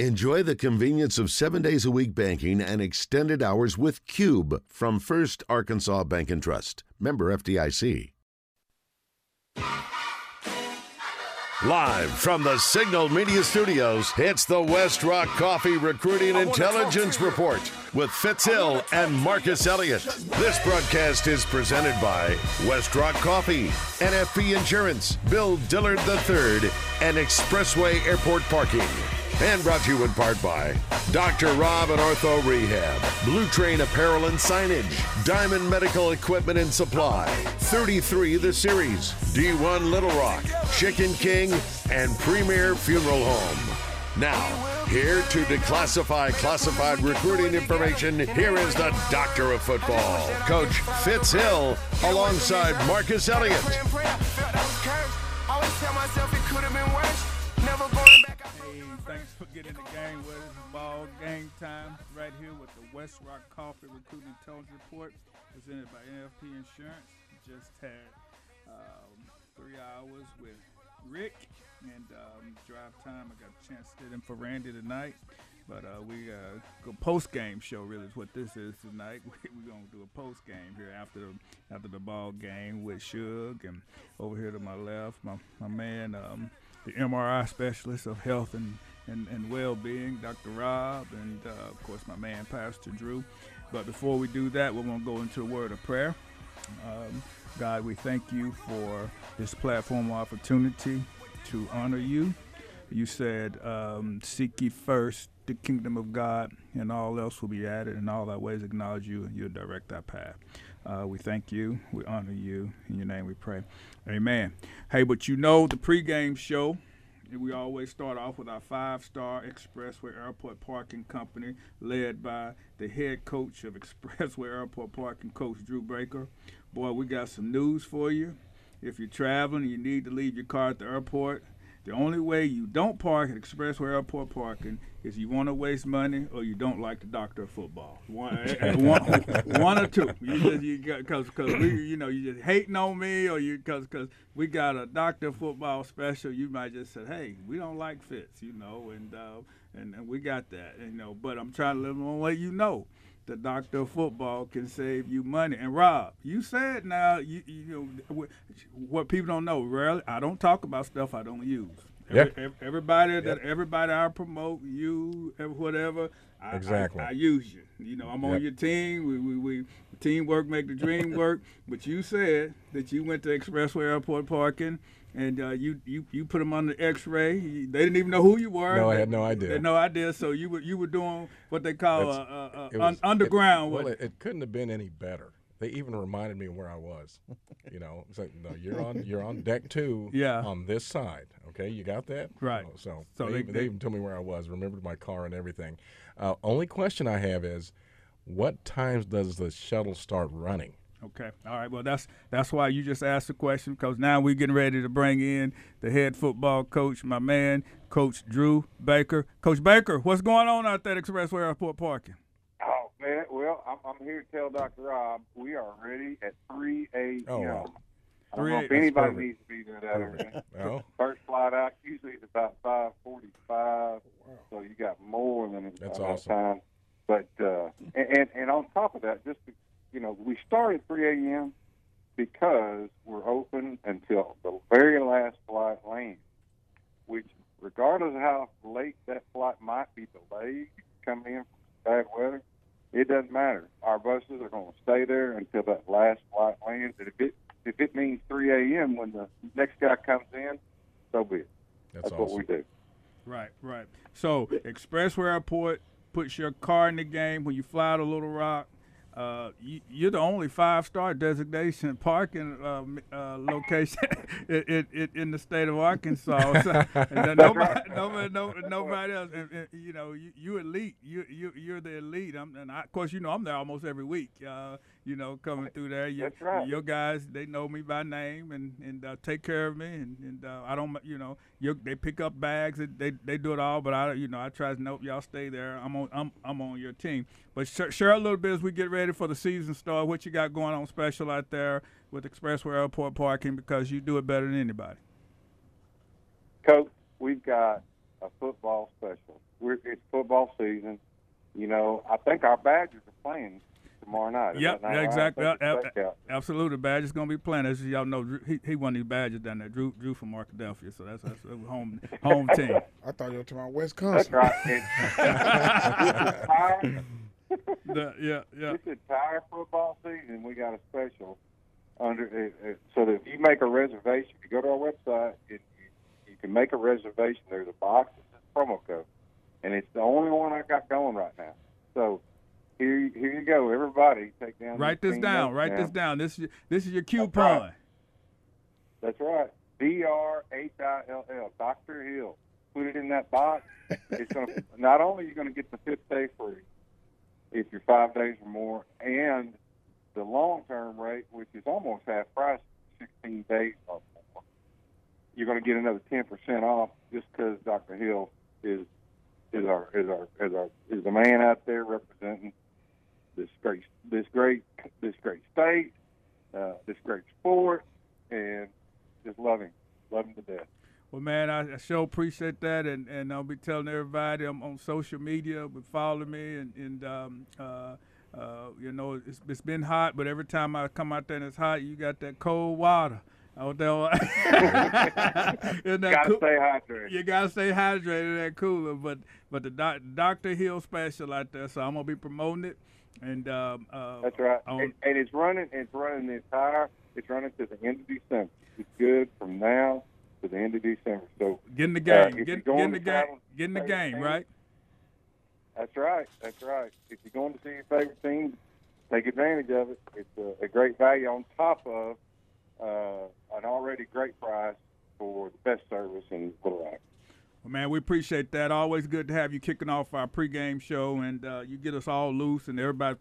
Enjoy the convenience of seven days a week banking and extended hours with Cube from First Arkansas Bank and Trust. Member FDIC. Live from the Signal Media Studios, it's the Westrock Coffee Recruiting Intelligence Report with Fitz Hill and Marcus Elliott. This broadcast is presented by Westrock Coffee, NFP Insurance, Bill Dillard III, and Expressway Airport Parking. And brought to you in part by Dr. Rob and Ortho Rehab, Blue Train Apparel and Signage, Diamond Medical Equipment and Supply, 33 The Series, D1 Little Rock, Chicken King, and Premier Funeral Home. Now, here to declassify classified recruiting information, here is the Doctor of Football, Coach Fitz Hill, alongside Marcus Elliott. Thanks for getting the game with us. Ball game time right here with the Westrock Coffee Recruiting Intelligence Report presented by NFP Insurance. Just had um, three hours with Rick and um, drive time. I got a chance to get in for Randy tonight. But uh, we uh, go post game show really is what this is tonight. We're gonna do a post game here after the after the ball game with Shug and over here to my left, my my man, um, the MRI specialist of health and and, and well being, Dr. Rob, and uh, of course my man Pastor Drew. But before we do that, we're gonna go into a word of prayer. Um, God, we thank you for this platform opportunity to honor you. You said, um, Seek ye first the kingdom of God, and all else will be added, and all our ways acknowledge you, and you'll direct our path. Uh, we thank you. We honor you. In your name we pray. Amen. Hey, but you know the pregame show. And we always start off with our five star Expressway Airport Parking Company, led by the head coach of Expressway Airport Parking, Coach Drew Baker. Boy, we got some news for you. If you're traveling you need to leave your car at the airport, the only way you don't park at Expressway Airport parking is you want to waste money or you don't like the doctor of football. One, one, one or two. You just you because because we you know you just hating on me or you because because we got a doctor of football special. You might just say, hey, we don't like Fitz, you know, and uh, and, and we got that, you know. But I'm trying to let you know the doctor of football can save you money. And Rob, you said now you you know what people don't know. Rarely, I don't talk about stuff I don't use. Yeah. Every, everybody that everybody I promote, you, whatever. I, exactly. I, I, use you. You know, I'm on your team. We, we, we teamwork make the dream work. but you said that you went to Expressway Airport parking. And uh, you, you you put them on the X-ray. They didn't even know who you were. No, I had no idea. They had no idea. So you were you were doing what they call uh, uh, un- was- underground. It, well, it, it couldn't have been any better. They even reminded me where I was. You know, it's like, no, you're on you're on deck two. Yeah. On this side. Okay, you got that. Right. Oh, So, So they, they- even, they- they even told me where I was. Remembered my car and everything. Uh, only question I have is, what times does the shuttle start running? Okay. All right. Well, that's that's why you just asked the question because now we're getting ready to bring in the head football coach, my man, Coach Drew Baker. Coach Baker, what's going on out there at Expressway Airport parking? Oh man, well, I'm, I'm here to tell Dr. Rob we are ready at 3 a.m. Oh, wow. I don't know 3 if anybody perfect. needs to be there that early. Perfect. First flight out usually is about 5:45, so you got more than That's enough awesome. time. But uh, and, and and on top of that, just to, you know, we start at 3 a.m. because we're open until the very last flight lands. Which, regardless of how late that flight might be delayed, coming in from bad weather, it doesn't matter. Our buses are going to stay there until that last flight lands. And if it if it means 3 a.m. when the next guy comes in, so be it. that's, That's awesome. what we do. Right, right. So Expressway Airport puts your car in the game when you fly to Little Rock. Uh, you, you're the only five-star designation parking uh, uh, location in, in, the state of Arkansas. So, and then nobody, nobody, nobody else. And, and, you know, you, you elite. You, you, you're the elite. I'm, and I, of course, you know, I'm there almost every week. You know, coming through there. You, That's right. Your guys, they know me by name and and uh, take care of me. And, and uh, I don't, you know, you, they pick up bags. and They they do it all. But I, you know, I try to nope, y'all stay there. I'm on I'm I'm on your team. But share, share a little bit as we get ready for the season start. What you got going on special out there with Expressway Airport parking because you do it better than anybody. Coach, we've got a football special. we're, it's football season. You know, I think our Badgers are playing tomorrow night. Is Yep, yeah, exactly. I think Uh, uh, Blackout. Absolutely, Badger's gonna be playing. As y'all know, Drew, he he won these Badgers down there. Drew Drew from Arkadelphia, so that's that's home home team. I thought you were talking about Wisconsin. That's right. And this entire, The- yeah, yeah. this entire football season, we got a special under uh, uh, so that if you make a reservation, if you go to our website, it, you, you can make a reservation. There's a box that says promo code, and it's the only one I got going right now. So here, here you go, everybody. Take down. Write these this down. Write now. this down. This is your, this is your coupon. That's right. D R H I L L. Doctor Hill. Put it in that box. It's going to not only are you going to get the fifth day free if you're five days or more, and the long term rate, which is almost half price, 16 days or more. You're going to get another 10 percent off just because Doctor Hill is is our is our is our is the man out there representing this great this great this great state, uh, this great sport, and just loving loving love him to death. Well, man, I, I sure appreciate that, and, and I'll be telling everybody I'm on social media, but follow me, and and um, uh, uh, you know it's, it's been hot, but every time I come out there and it's hot, you got that cold water out there. in that Got to coo- stay hydrated. you gotta stay hydrated in that cooler, but but the doc, Doctor Hill special out there, so I'm gonna be promoting it, and um, uh, That's right. on- And, and it's running. It's running the entire. It's running to the end of December. It's good from now to the end of December. So get in the Uh, game, if get, get in the game, get in the game, team, right? that's right. That's right. If you're going to see your favorite team, take advantage of it. It's a, a great value on top of uh, an already great price for the best service in Little Rock. Well, man, we appreciate that. Always good to have you kicking off our pregame show, and uh, you get us all loose, and everybody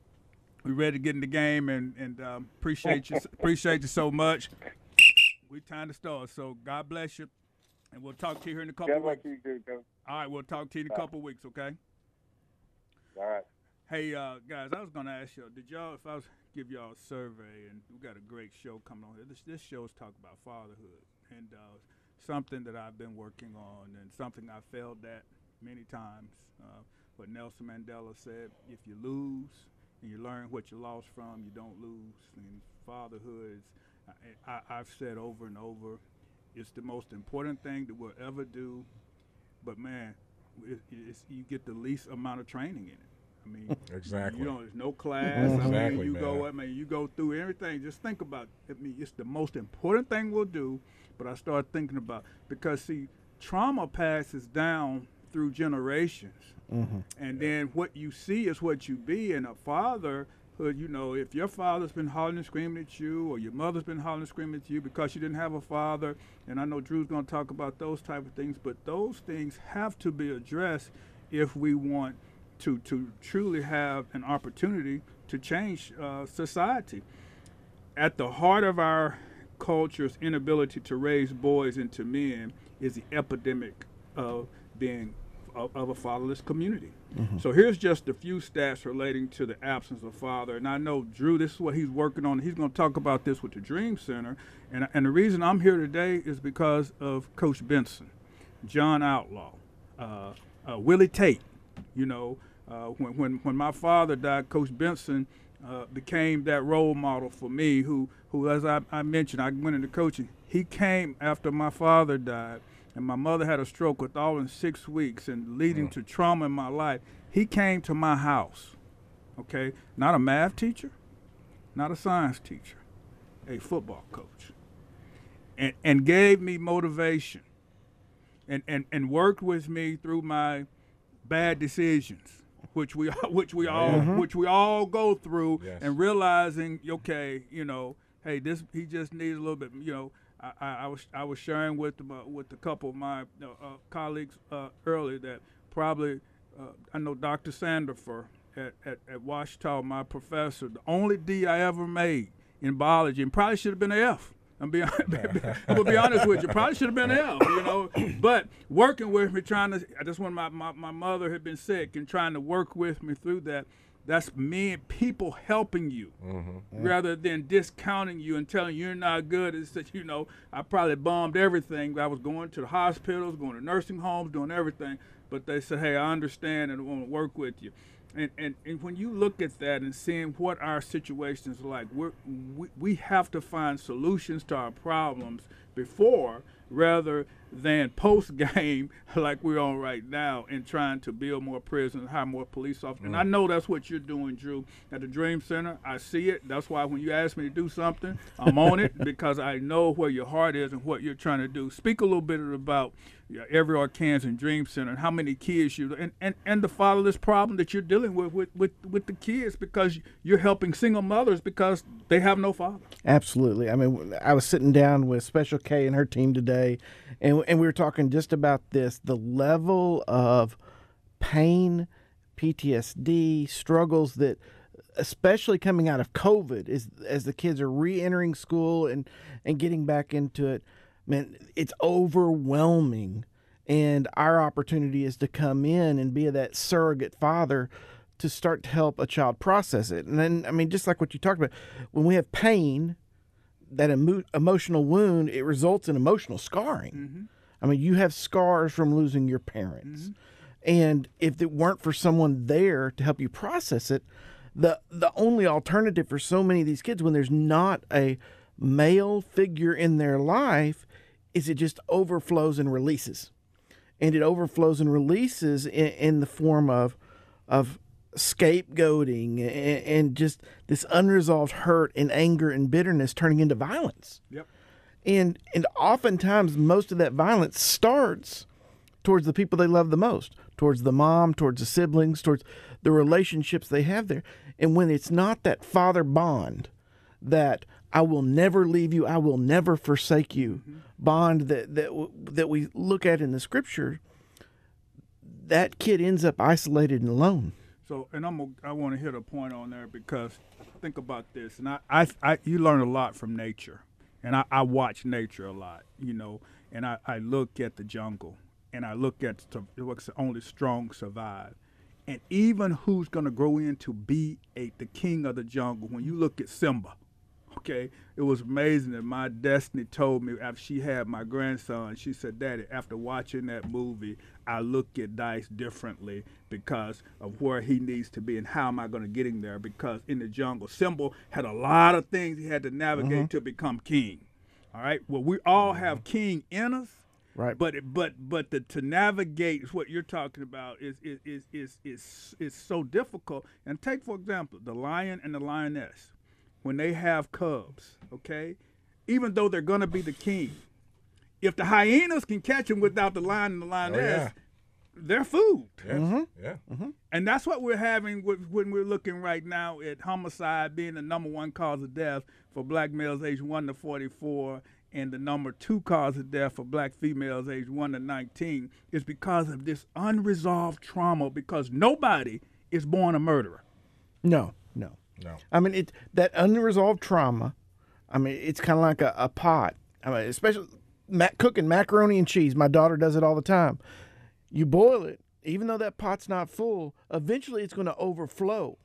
we ready to get in the game, and and um, appreciate you appreciate you so much. We time to start, so God bless you, and we'll talk to you here in a couple God weeks. Coach. All right, we'll talk to you in a couple weeks, okay? All right. Hey, uh, guys, I was gonna ask y'all, did y'all, if I was give y'all a survey, and we got a great show coming on here. This this show is talk about fatherhood, and uh, something that I've been working on, and something I failed at many times. Uh, what Nelson Mandela said: if you lose and you learn what you lost from, you don't lose. And fatherhood is, I, I, I've said over and over, it's the most important thing that we'll ever do. But man, it, you get the least amount of training in it. I mean, Exactly. you know, there's no class. I mean, Exactly, you go. man. I mean, you go through everything. Just think about. It. I mean, it's the most important thing we'll do. But I start thinking about because see, trauma passes down through generations, mm-hmm. and then what you see is what you be. And a father. Who you know, if your father's been hollering and screaming at you, or your mother's been hollering and screaming at you because you didn't have a father, and I know Drew's going to talk about those type of things, but those things have to be addressed if we want to to truly have an opportunity to change uh, society. At the heart of our culture's inability to raise boys into men is the epidemic of being of, of a fatherless community. So here's just a few stats relating to the absence of father. And I know Drew, this is what he's working on. He's going to talk about this with the Dream Center. And and the reason I'm here today is because of Coach Benson, John Outlaw, uh, uh, Willie Tate. You know, uh, when, when when my father died, Coach Benson uh, became that role model for me. Who who, as I, I mentioned, I went into coaching. He came after my father died, and my mother had a stroke with all in six weeks, and leading to trauma in my life. He came to my house. Okay, not a math teacher, not a science teacher, a football coach, and and gave me motivation and, and, and worked with me through my bad decisions, which we which we all which we all go through, Yes. and realizing okay, you know, hey, this he just needs a little bit, you know. I, I, I was I was sharing with my, with a couple of my uh, uh, colleagues uh, earlier that probably uh, I know Dr. Sandifer at, at, at Ouachita, my professor, the only D I ever made in biology, and probably should have been an F. I'm be, I'm gonna be honest with you. Probably should have been an F, you know. But working with me, trying to, I just when my, my, my mother had been sick and trying to work with me through that. That's me and people helping you mm-hmm. rather than discounting you and telling you you're not good. It's that, you know, I probably bombed everything. I was going to the hospitals, going to nursing homes, doing everything. but they said, "Hey, I understand and I want to work with you." And, and, and when you look at that and seeing what our situation is like, we're, we we have to find solutions to our problems before rather than post game like we're on right now and trying to build more prisons, hire more police officers. And I mm. know that's what you're doing, Drew, at the Dream Center. I see it. That's why when you ask me to do something, I'm on it because I know where your heart is and what you're trying to do. Speak a little bit about every Arkansas Dream Center and how many kids you and, and, and the fatherless problem that you're dealing with, with with with the kids because you're helping single mothers because they have no father. Absolutely. I mean, I was sitting down with Special K and her team today, and and we were talking just about this: the level of pain, PTSD, struggles that, especially coming out of COVID, is as the kids are re-entering school and and getting back into it. Man, it's overwhelming, and our opportunity is to come in and be that surrogate father to start to help a child process it. And then, I mean, just like what you talked about, when we have pain, that emo- emotional wound, it results in emotional scarring. Mm-hmm. I mean, you have scars from losing your parents. And if it weren't for someone there to help you process it, the the only alternative for so many of these kids when there's not a male figure in their life is it just overflows and releases. And it overflows and releases in, in the form of of scapegoating and, and just this unresolved hurt and anger and bitterness turning into violence Yep. and and oftentimes most of that violence starts towards the people they love the most towards the mom towards the siblings towards the relationships they have there and when it's not that father bond that I will never leave you. I will never forsake you. Mm-hmm. Bond that that that we look at in the scripture that kid ends up isolated and alone. So, and I'm gonna- I want to hit a point on there because think about this, and I, I, I you learn a lot from nature, and I, I watch nature a lot, you know, and I, I look at the jungle, and I look at the, what's only strong survive, and even who's gonna grow into be a the king of the jungle. When you look at Simba, okay, it was amazing that my destiny told me after she had my grandson, she said, Daddy, after watching that movie, I look at Dice differently because of where he needs to be and how am I going to get him there. Because in the jungle, Simba had a lot of things he had to navigate mm-hmm. to become king. All right. Well, we all mm-hmm. have king in us. Right. But it, but but the, to navigate what you're talking about is is, is is is is so difficult. And take for example the lion and the lioness when they have cubs. Okay, even though they're gonna be the king, if the hyenas can catch them without the lion and the oh, lioness, yeah. they're food. Yes. Mm-hmm. Yeah. Mm-hmm. And that's what we're having with, when we're looking right now at homicide being the number one cause of death for black males aged 1 to 44 and the number two cause of death for black females aged 1 to 19 is because of this unresolved trauma because nobody is born a murderer. no no. I mean, it that unresolved trauma. I mean, it's kind of like a, a pot. I mean, especially mac- cooking macaroni and cheese. My daughter does it all the time. You boil it, even though that pot's not full. Eventually, it's going to overflow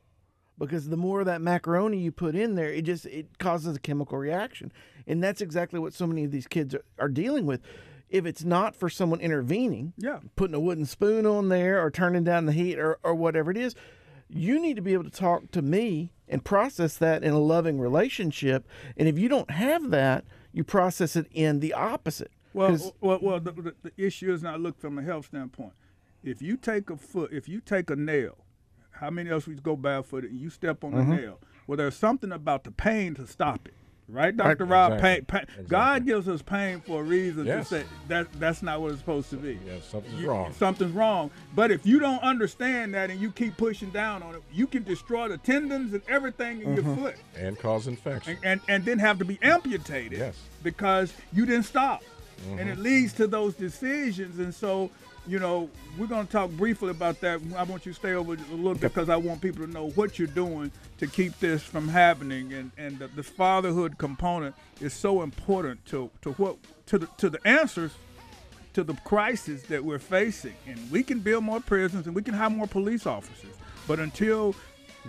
because the more of that macaroni you put in there, it just it causes a chemical reaction, and that's exactly what so many of these kids are, are dealing with. If it's not for someone intervening, Yeah. putting a wooden spoon on there or turning down the heat or, or whatever it is, you need to be able to talk to me and process that in a loving relationship. And if you don't have that, you process it in the opposite. Well, well, well the, the, the issue is not look from a health standpoint. If you take a foot, if you take a nail, how many else we go barefooted and you step on Mm-hmm. the nail? Well, there's something about the pain to stop it, right, Right. Doctor Rob? Exactly. Pain, pain. God gives us pain for a reason Yes. to say that that's not what it's supposed to be. Yeah, something's You- wrong. Something's wrong. But if you don't understand that and you keep pushing down on it, you can destroy the tendons and everything in Mm-hmm. your foot And cause infection. and, and, and then have to be amputated Yes. Mm-hmm. because you didn't stop. And it leads to those decisions. And so, you know, we're going to talk briefly about that. I want you to stay over a little bit because I want people to know what you're doing to keep this from happening. And, and the, the fatherhood component is so important to, to what to the, to the answers to the crisis that we're facing. And we can build more prisons and we can have more police officers. But until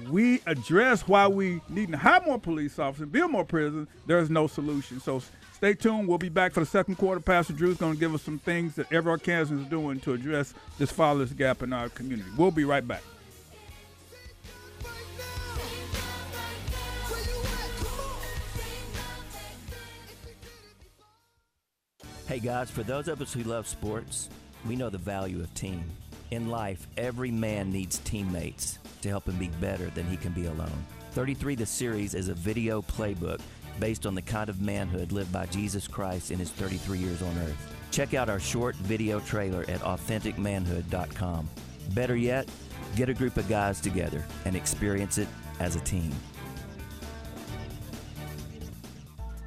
we address why we need to have more police officers, build more prisons, there's no solution. So Stay tuned. We'll be back for the second quarter. Pastor Drew's going to give us some things that every Arkansan is doing to address this fatherless gap in our community. We'll be right back. Hey guys, for those of us who love sports, we know the value of team. In life, every man needs teammates to help him be better than he can be alone. 33 The Series is a video playbook based on the kind of manhood lived by Jesus Christ in his 33 years on earth. Check out our short video trailer at authenticmanhood.com. Better yet, get a group of guys together and experience it as a team.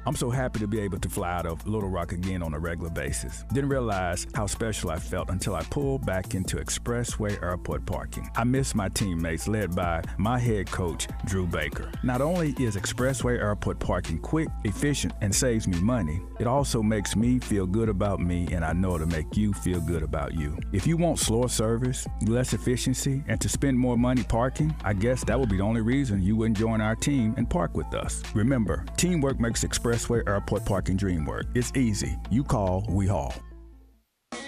I'm so happy to be able to fly out of Little Rock again on a regular basis. Didn't realize how special I felt until I pulled back into Expressway Airport parking. I miss my teammates led by my head coach, Drew Baker. Not only is Expressway Airport parking quick, efficient, and saves me money, it also makes me feel good about me, and I know it'll make you feel good about you. If you want slower service, less efficiency, and to spend more money parking, I guess that would be the only reason you wouldn't join our team and park with us. Remember, teamwork makes Express Expressway Airport Parking Dreamwork. It's easy. You call, we haul.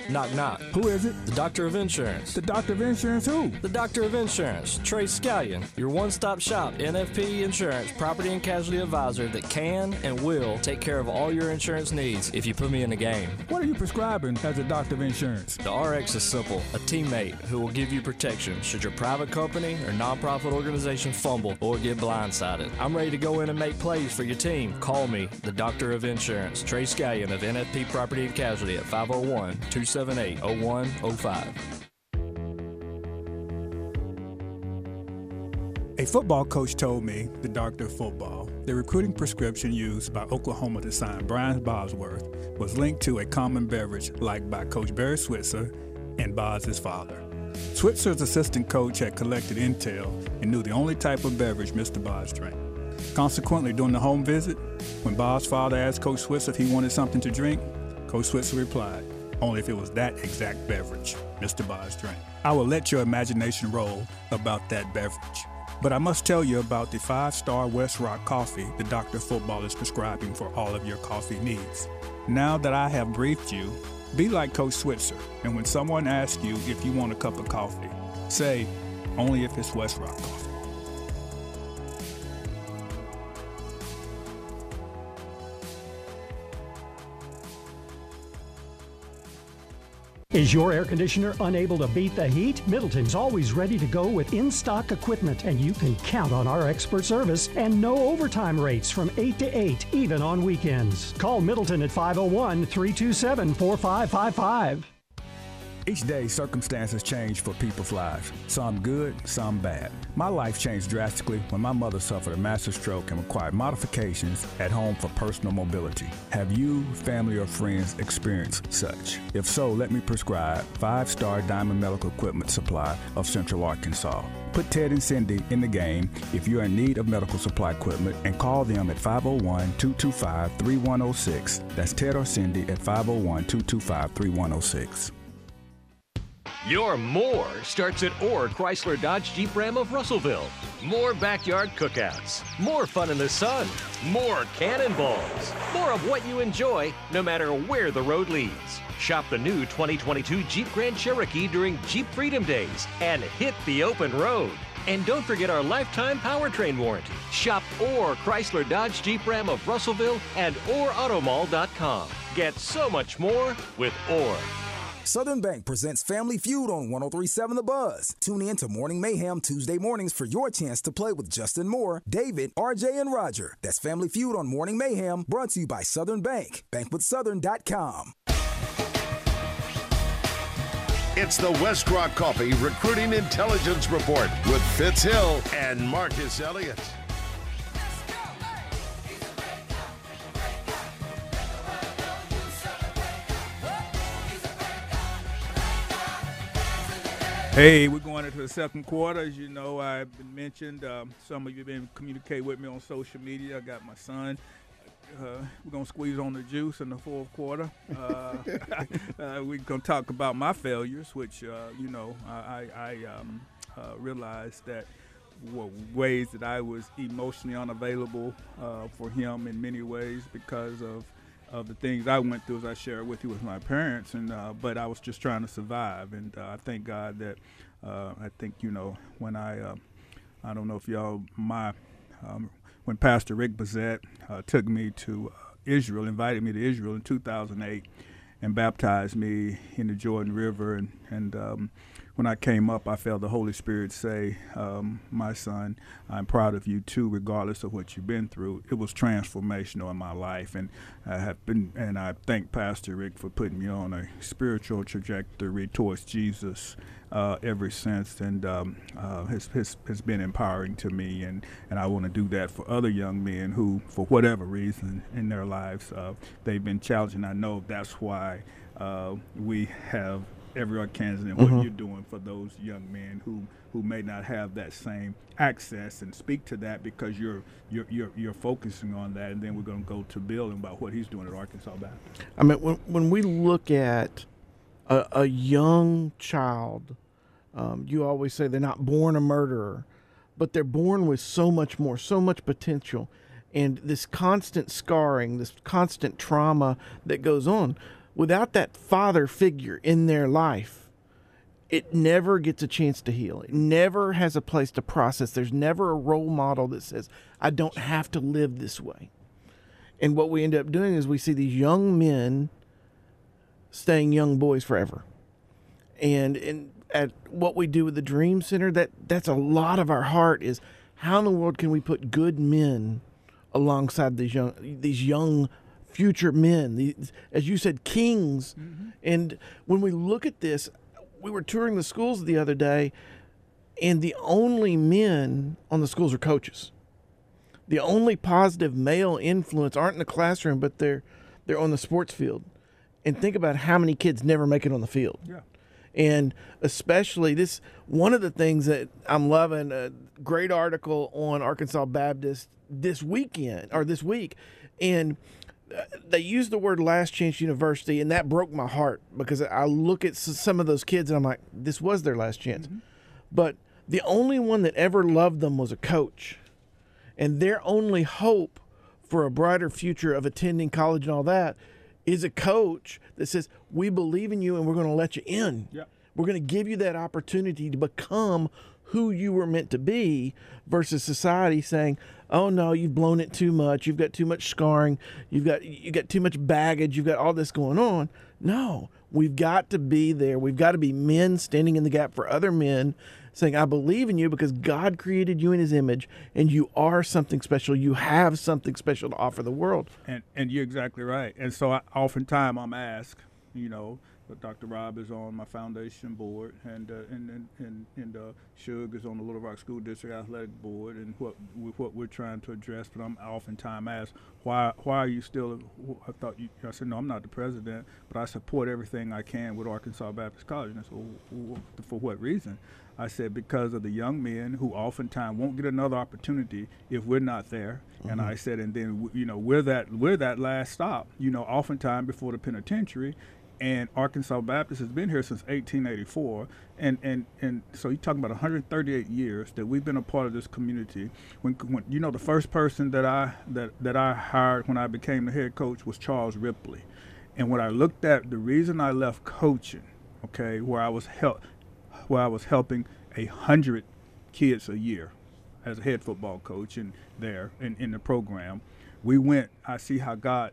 Knock, knock. Who is it? The Doctor of Insurance. The Doctor of Insurance who? The Doctor of Insurance, Trey Scallion, your one stop shop NFP Insurance property and casualty advisor that can and will take care of all your insurance needs if you put me in the game. What are you prescribing as a Doctor of Insurance? The RX is simple a teammate who will give you protection should your private company or nonprofit organization fumble or get blindsided. I'm ready to go in and make plays for your team. Call me, the Doctor of Insurance, Trey Scallion of NFP Property and Casualty at 501 278 0105. A football coach told me, the doctor of football, the recruiting prescription used by Oklahoma to sign Brian Bosworth was linked to a common beverage liked by Coach Barry Switzer and Bos's father. Switzer's assistant coach had collected intel and knew the only type of beverage Mr. Bos drank. Consequently, during the home visit, when Bos's father asked Coach Switzer if he wanted something to drink, Coach Switzer replied, only if it was that exact beverage Mr. Bos drank. I will let your imagination roll about that beverage. But I must tell you about the five star Westrock coffee the Dr. Football is prescribing for all of your coffee needs. Now that I have briefed you, be like Coach Switzer, and when someone asks you if you want a cup of coffee, say, only if it's Westrock coffee. Is your air conditioner unable to beat the heat? Middleton's always ready to go with in stock equipment, and you can count on our expert service and no overtime rates from 8 to 8, even on weekends. Call Middleton at 501 327 4555. Each day, circumstances change for people's lives. Some good, some bad. My life changed drastically when my mother suffered a massive stroke and required modifications at home for personal mobility. Have you, family, or friends experienced such? If so, let me prescribe Five Star Diamond Medical Equipment Supply of Central Arkansas. Put Ted and Cindy in the game if you're in need of medical supply equipment and call them at 501 225 3106. That's Ted or Cindy at 501 225 3106. Your more starts at Orr Chrysler Dodge Jeep Ram of Russellville. More backyard cookouts, more fun in the sun, more cannonballs, more of what you enjoy no matter where the road leads. Shop the new 2022 Jeep Grand Cherokee during Jeep Freedom Days and hit the open road. And don't forget our lifetime powertrain warranty. Shop Orr Chrysler Dodge Jeep Ram of Russellville and OrrAutomall.com. Get so much more with Orr. Southern Bank presents Family Feud on 1037 The Buzz. Tune in to Morning Mayhem Tuesday mornings for your chance to play with Justin Moore, David, RJ, and Roger. That's Family Feud on Morning Mayhem, brought to you by Southern Bank. Bankwithsouthern.com. It's the Westrock Coffee Recruiting Intelligence Report with Fitz Hill and Marcus Elliott. Hey, we're going into the second quarter. As you know, I've been mentioned. Um, some of you have been communicating with me on social media. I got my son. Uh, we're gonna squeeze on the juice in the fourth quarter. Uh, uh, we're gonna talk about my failures, which uh, you know I, I um, uh, realized that were ways that I was emotionally unavailable uh, for him in many ways because of of the things I went through, as I shared with you with my parents, and uh, but I was just trying to survive, and uh, I thank God that uh, I think you know when I uh, I don't know if y'all my um, when Pastor Rick Bezet uh, took me to uh, Israel, invited me to Israel in 2008, and baptized me in the Jordan River, and and um, when I came up, I felt the Holy Spirit say, um, "My son, I'm proud of you too, regardless of what you've been through." It was transformational in my life, and I have been, and I thank Pastor Rick for putting me on a spiritual trajectory towards Jesus uh, ever since, and um, uh, has, has has been empowering to me, and and I want to do that for other young men who, for whatever reason in their lives, uh, they've been challenged. I know that's why uh, we have every Arkansan and what Mhm. you're doing for those young men who who may not have that same access and speak to that because you're you're you're, you're focusing on that and then we're going to go to Bill about what he's doing at Arkansas Baptist. I mean, when, when we look at a, a young child, um, you always say they're not born a murderer, but they're born with so much more, so much potential, and this constant scarring, this constant trauma that goes on. Without that father figure in their life, it never gets a chance to heal. It never has a place to process. There's never a role model that says, I don't have to live this way. And what we end up doing is we see these young men staying young boys forever. And and at what we do with the Dream Center, that that's a lot of our heart is how in the world can we put good men alongside these young these young future men, these, as you said, kings. Mm-hmm. And when we look at this, we were touring the schools the other day, and the only men on the schools are coaches the only positive male influence aren't in the classroom, but they're they're on the sports field. And think about how many kids never make it on the field. Yeah. And especially this one of the things that I'm loving a great article on Arkansas Baptist this weekend or this week and they used the word last chance university and that broke my heart because I look at some of those kids and I'm like this was their last chance. Mm-hmm. But the only one that ever loved them was a coach. And their only hope for a brighter future of attending college and all that is a coach that says we believe in you and we're going to let you in. We're going to give you that opportunity to become who you were meant to be versus society saying oh no you've blown it too much. You've got too much scarring. You've got you got too much baggage. You've got all this going on. No we've got to be there. We've got to be men standing in the gap for other men saying i believe in you because god created you in his image and you are something special. You have something special to offer the world. And and you're exactly right. And so I, oftentimes I'm asked, you know, but Dr. Rob is on my foundation board, and uh, and and and, and uh, Shug is on the Little Rock School District Athletic Board, and what with what we're trying to address. But I'm oftentimes asked, why why are you still? I thought you. I said no, I'm not the president, but I support everything I can with Arkansas Baptist College. And I said, well, for what reason? I said because of the young men who oftentimes won't get another opportunity if we're not there. And Mhm. I said, and then you know we're that we're that last stop. You know, oftentimes before the penitentiary, and Arkansas Baptist has been here since 1884, and and and so you're talking about 138 years that we've been a part of this community. When, when you know the first person that I that that I hired when I became the head coach was Charles Ripley, and when I looked at the reason I left coaching, okay, where I was help where I was helping a hundred kids a year as a head football coach and there in, in the program. We went, I see how God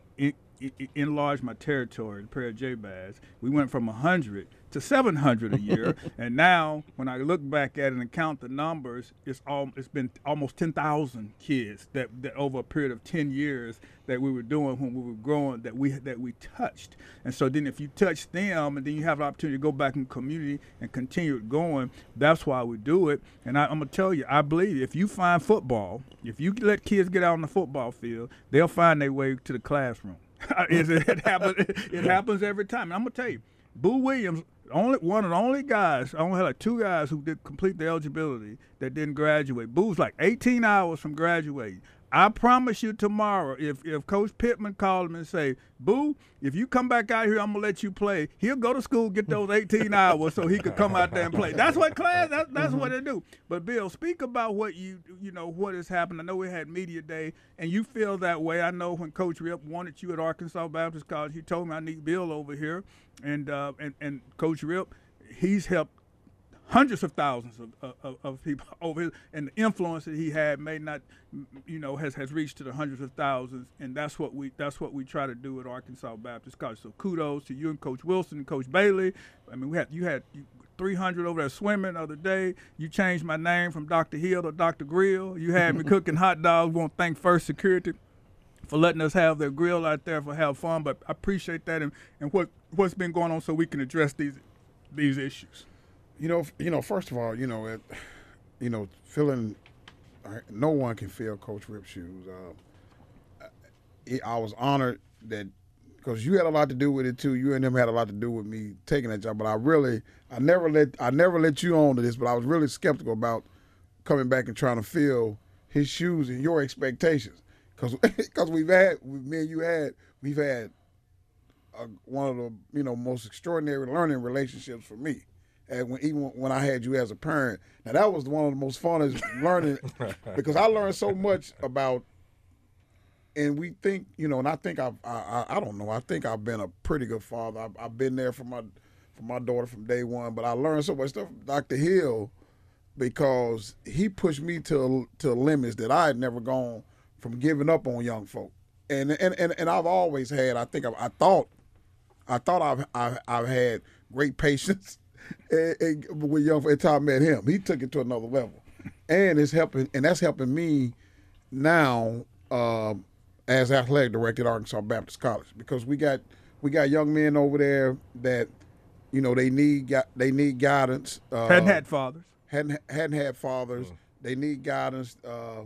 en- en- enlarged my territory, the prayer of Jabez. We went from 100 to 700 a year. and now, when I look back at it and count the numbers, it's all, it's been almost 10,000 kids that, that over a period of 10 years that we were doing when we were growing that we that we touched. And so then if you touch them and then you have an opportunity to go back in the community and continue it going, that's why we do it. And I, I'm gonna tell you, I believe if you find football, if you let kids get out on the football field, they'll find their way to the classroom. it, it happens. It happens every time. And I'm gonna tell you, Boo Williams, only one of the only guys. I only had like two guys who did complete the eligibility that didn't graduate. Boo's like 18 hours from graduating. I promise you tomorrow, if if Coach Pittman called him and say, "Boo, if you come back out here, I'm gonna let you play," he'll go to school, get those 18 hours, so he could come out there and play. That's what class. That, that's what they do. But Bill, speak about what you you know what has happened. I know we had media day, and you feel that way. I know when Coach Rip wanted you at Arkansas Baptist College, he told me I need Bill over here, and uh, and and Coach Rip, he's helped hundreds of thousands of, of, of, people over his, and the influence that he had may not you know has, has reached to the hundreds of thousands and that's what we that's what we try to do at Arkansas Baptist College so kudos to you and coach Wilson and coach Bailey I mean we had you had 300 over there swimming the other day you changed my name from Dr. Hill to Dr. Grill you had me cooking hot dogs we want to thank First Security for letting us have their grill out there for have fun but I appreciate that and, and what what's been going on so we can address these these issues you know, you know. First of all, you know, it, you know, feeling no one can fill Coach Rip's shoes. Uh, I was honored that because you had a lot to do with it too. You and him had a lot to do with me taking that job. But I really, I never let, I never let you on to this. But I was really skeptical about coming back and trying to fill his shoes and your expectations. Because because we've had, me and you had, we've had a, one of the you know most extraordinary learning relationships for me when, even when I had you as a parent. Now that was one of the most funnest learning because I learned so much about. And we think, you know, and I think I've, I, I, don't know, I think I've been a pretty good father. I've, I've been there for my, for my daughter from day one. But I learned so much stuff from Dr. Hill because he pushed me to to limits that I had never gone from giving up on young folk. And and and, and I've always had. I think I, I thought, I thought I've, I've I've had great patience and, and when young until I met him, he took it to another level, and it's helping, and that's helping me now uh, as athletic director at Arkansas Baptist College because we got we got young men over there that you know they need they need guidance. Uh, hadn't had fathers. Hadn't hadn't had fathers. Mm. They need guidance, uh,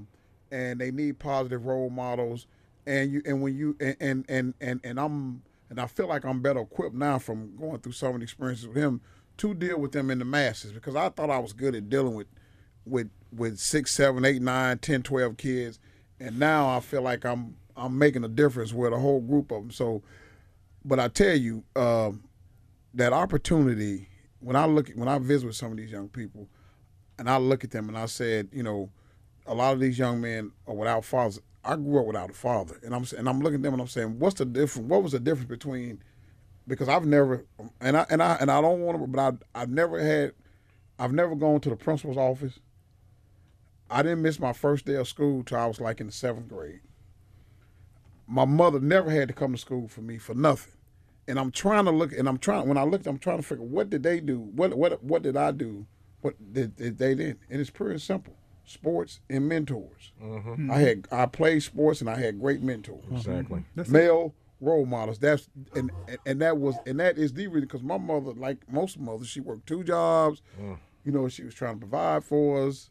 and they need positive role models. And you and when you and and and and, and I'm and I feel like I'm better equipped now from going through some of the experiences with him to deal with them in the masses because I thought I was good at dealing with with with six, seven, eight, nine, ten, twelve kids, and now I feel like I'm I'm making a difference with a whole group of them. So, but I tell you, um, that opportunity when I look when I visit with some of these young people, and I look at them and I said, you know, a lot of these young men are without fathers. I grew up without a father, and I'm and I'm looking at them and I'm saying, what's the difference? What was the difference between because I've never and I and I and I don't want to, but I I've never had, I've never gone to the principal's office. I didn't miss my first day of school till I was like in the seventh grade. My mother never had to come to school for me for nothing, and I'm trying to look and I'm trying when I looked, I'm trying to figure what did they do, what what what did I do, what did, did they did, and it's pretty simple sports and mentors. Mm-hmm. I had I played sports and I had great mentors. Exactly. Male role models. That's and and that was and that is the reason because my mother, like most mothers, she worked two jobs. Mm. You know, she was trying to provide for us.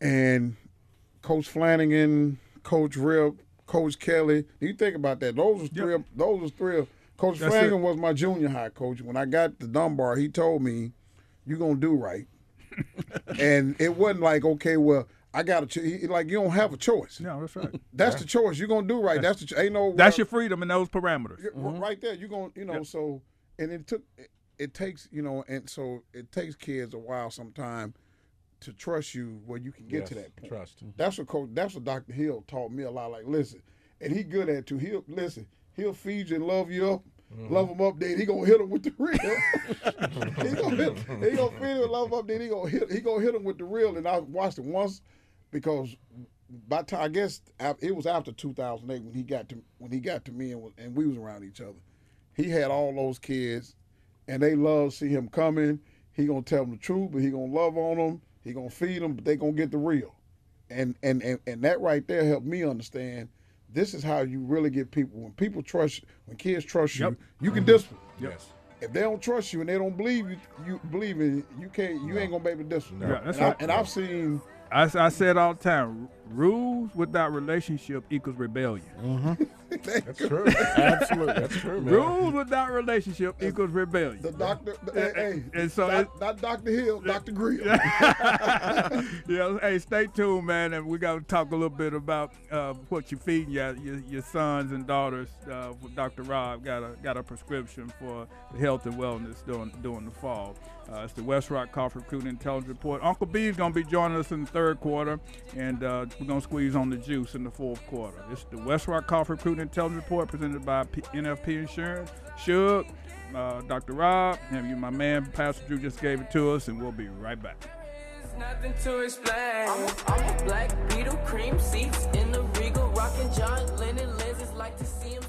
And Coach Flanagan, Coach Rip, Coach Kelly. You think about that? Those was three. Yep. Of, those was three. Of, coach That's Flanagan it. was my junior high coach. When I got to Dunbar, he told me, "You're gonna do right." and it wasn't like, okay, well, I got to like you don't have a choice. No, that's right. That's yeah. the choice. You're gonna do right. That's, that's the ain't no. That's your freedom in those parameters. Mm-hmm. Right there, you're gonna you know yep. so and it took it, it, takes you know and so it takes kids a while sometimes to trust you where you can get yes, to that point. Trust. That's what coach. That's what Dr. Hill taught me a lot. Like listen, and he good at too. He'll listen. He'll feed you and love you up. Mm-hmm. Love him up, then he gonna hit him with the real. he gonna hit, he gonna feed him and love him up, then he gonna hit he gonna hit him with the real. And I watched it once because by time I guess it was after 2008 when he got to when he got to me and, was, and we was around each other. He had all those kids, and they love see him coming. He gonna tell them the truth, but he gonna love on them. He gonna feed them, but they gonna get the real. And and and, and that right there helped me understand. This is how you really get people. When people trust, when kids trust you, yep. you can mm-hmm. discipline. Yes. If they don't trust you and they don't believe you, you believe in you can't. You no. ain't gonna be able to discipline. No. Yeah, that's and right. I, and I've seen I, I said all the time, rules without relationship equals rebellion. Mm-hmm. That's true. Absolutely, that's true. Man. Rules without relationship equals rebellion. The doctor, the, hey, hey, and so not, it- not Dr. Hill, Dr. Grill. yeah, hey, stay tuned, man, and we got to talk a little bit about uh, what you're feeding your, your your sons and daughters. Uh, with Dr. Rob got a got a prescription for health and wellness during during the fall. Uh, it's the Westrock Coffee Recruiting Intelligence Report. Uncle B is going to be joining us in the third quarter, and uh, we're going to squeeze on the juice in the fourth quarter. It's the Westrock Coffee Recruiting Intelligence Report presented by P- NFP Insurance. Shug, uh, Dr. Rob, and you, my man, Pastor Drew just gave it to us, and we'll be right back. Nothing to explain. I'm a, I'm a black beetle, cream seats in the regal, rocking John Lennon lenses, like to see him.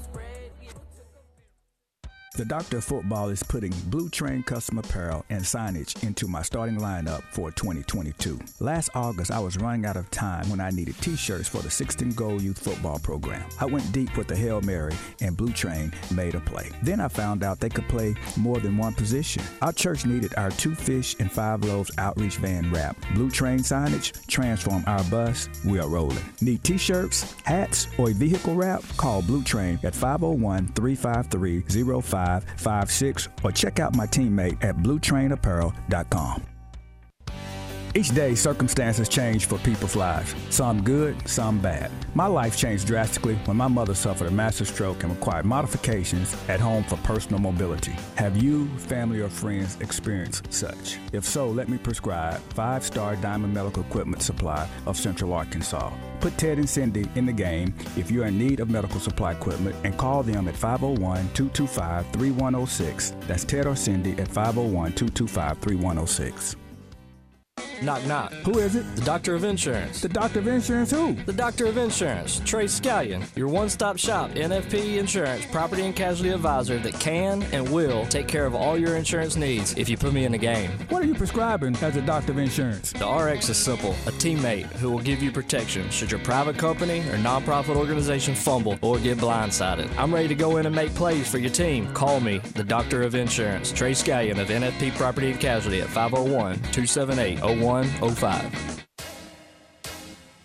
The Doctor of Football is putting Blue Train custom apparel and signage into my starting lineup for 2022. Last August, I was running out of time when I needed t-shirts for the 16 Goal Youth Football program. I went deep with the Hail Mary and Blue Train made a play. Then I found out they could play more than one position. Our church needed our two fish and five loaves outreach van wrap. Blue Train signage, transform our bus, we are rolling. Need t-shirts, hats, or a vehicle wrap? Call Blue Train at 501-353-0556 or check out my teammate at bluetrainapparel.com. Each day, circumstances change for people's lives. Some good, some bad. My life changed drastically when my mother suffered a massive stroke and required modifications at home for personal mobility. Have you, family, or friends experienced such? If so, let me prescribe Five Star Diamond Medical Equipment Supply of Central Arkansas. Put Ted and Cindy in the game if you're in need of medical supply equipment and call them at 501 225 3106. That's Ted or Cindy at 501 225 3106. Knock, knock. Who is it? The Doctor of Insurance. The Doctor of Insurance who? The Doctor of Insurance, Trey Scallion, your one stop shop NFP Insurance property and casualty advisor that can and will take care of all your insurance needs if you put me in the game. What are you prescribing as a Doctor of Insurance? The RX is simple a teammate who will give you protection should your private company or nonprofit organization fumble or get blindsided. I'm ready to go in and make plays for your team. Call me, the Doctor of Insurance, Trey Scallion of NFP Property and Casualty at 501 278 0105.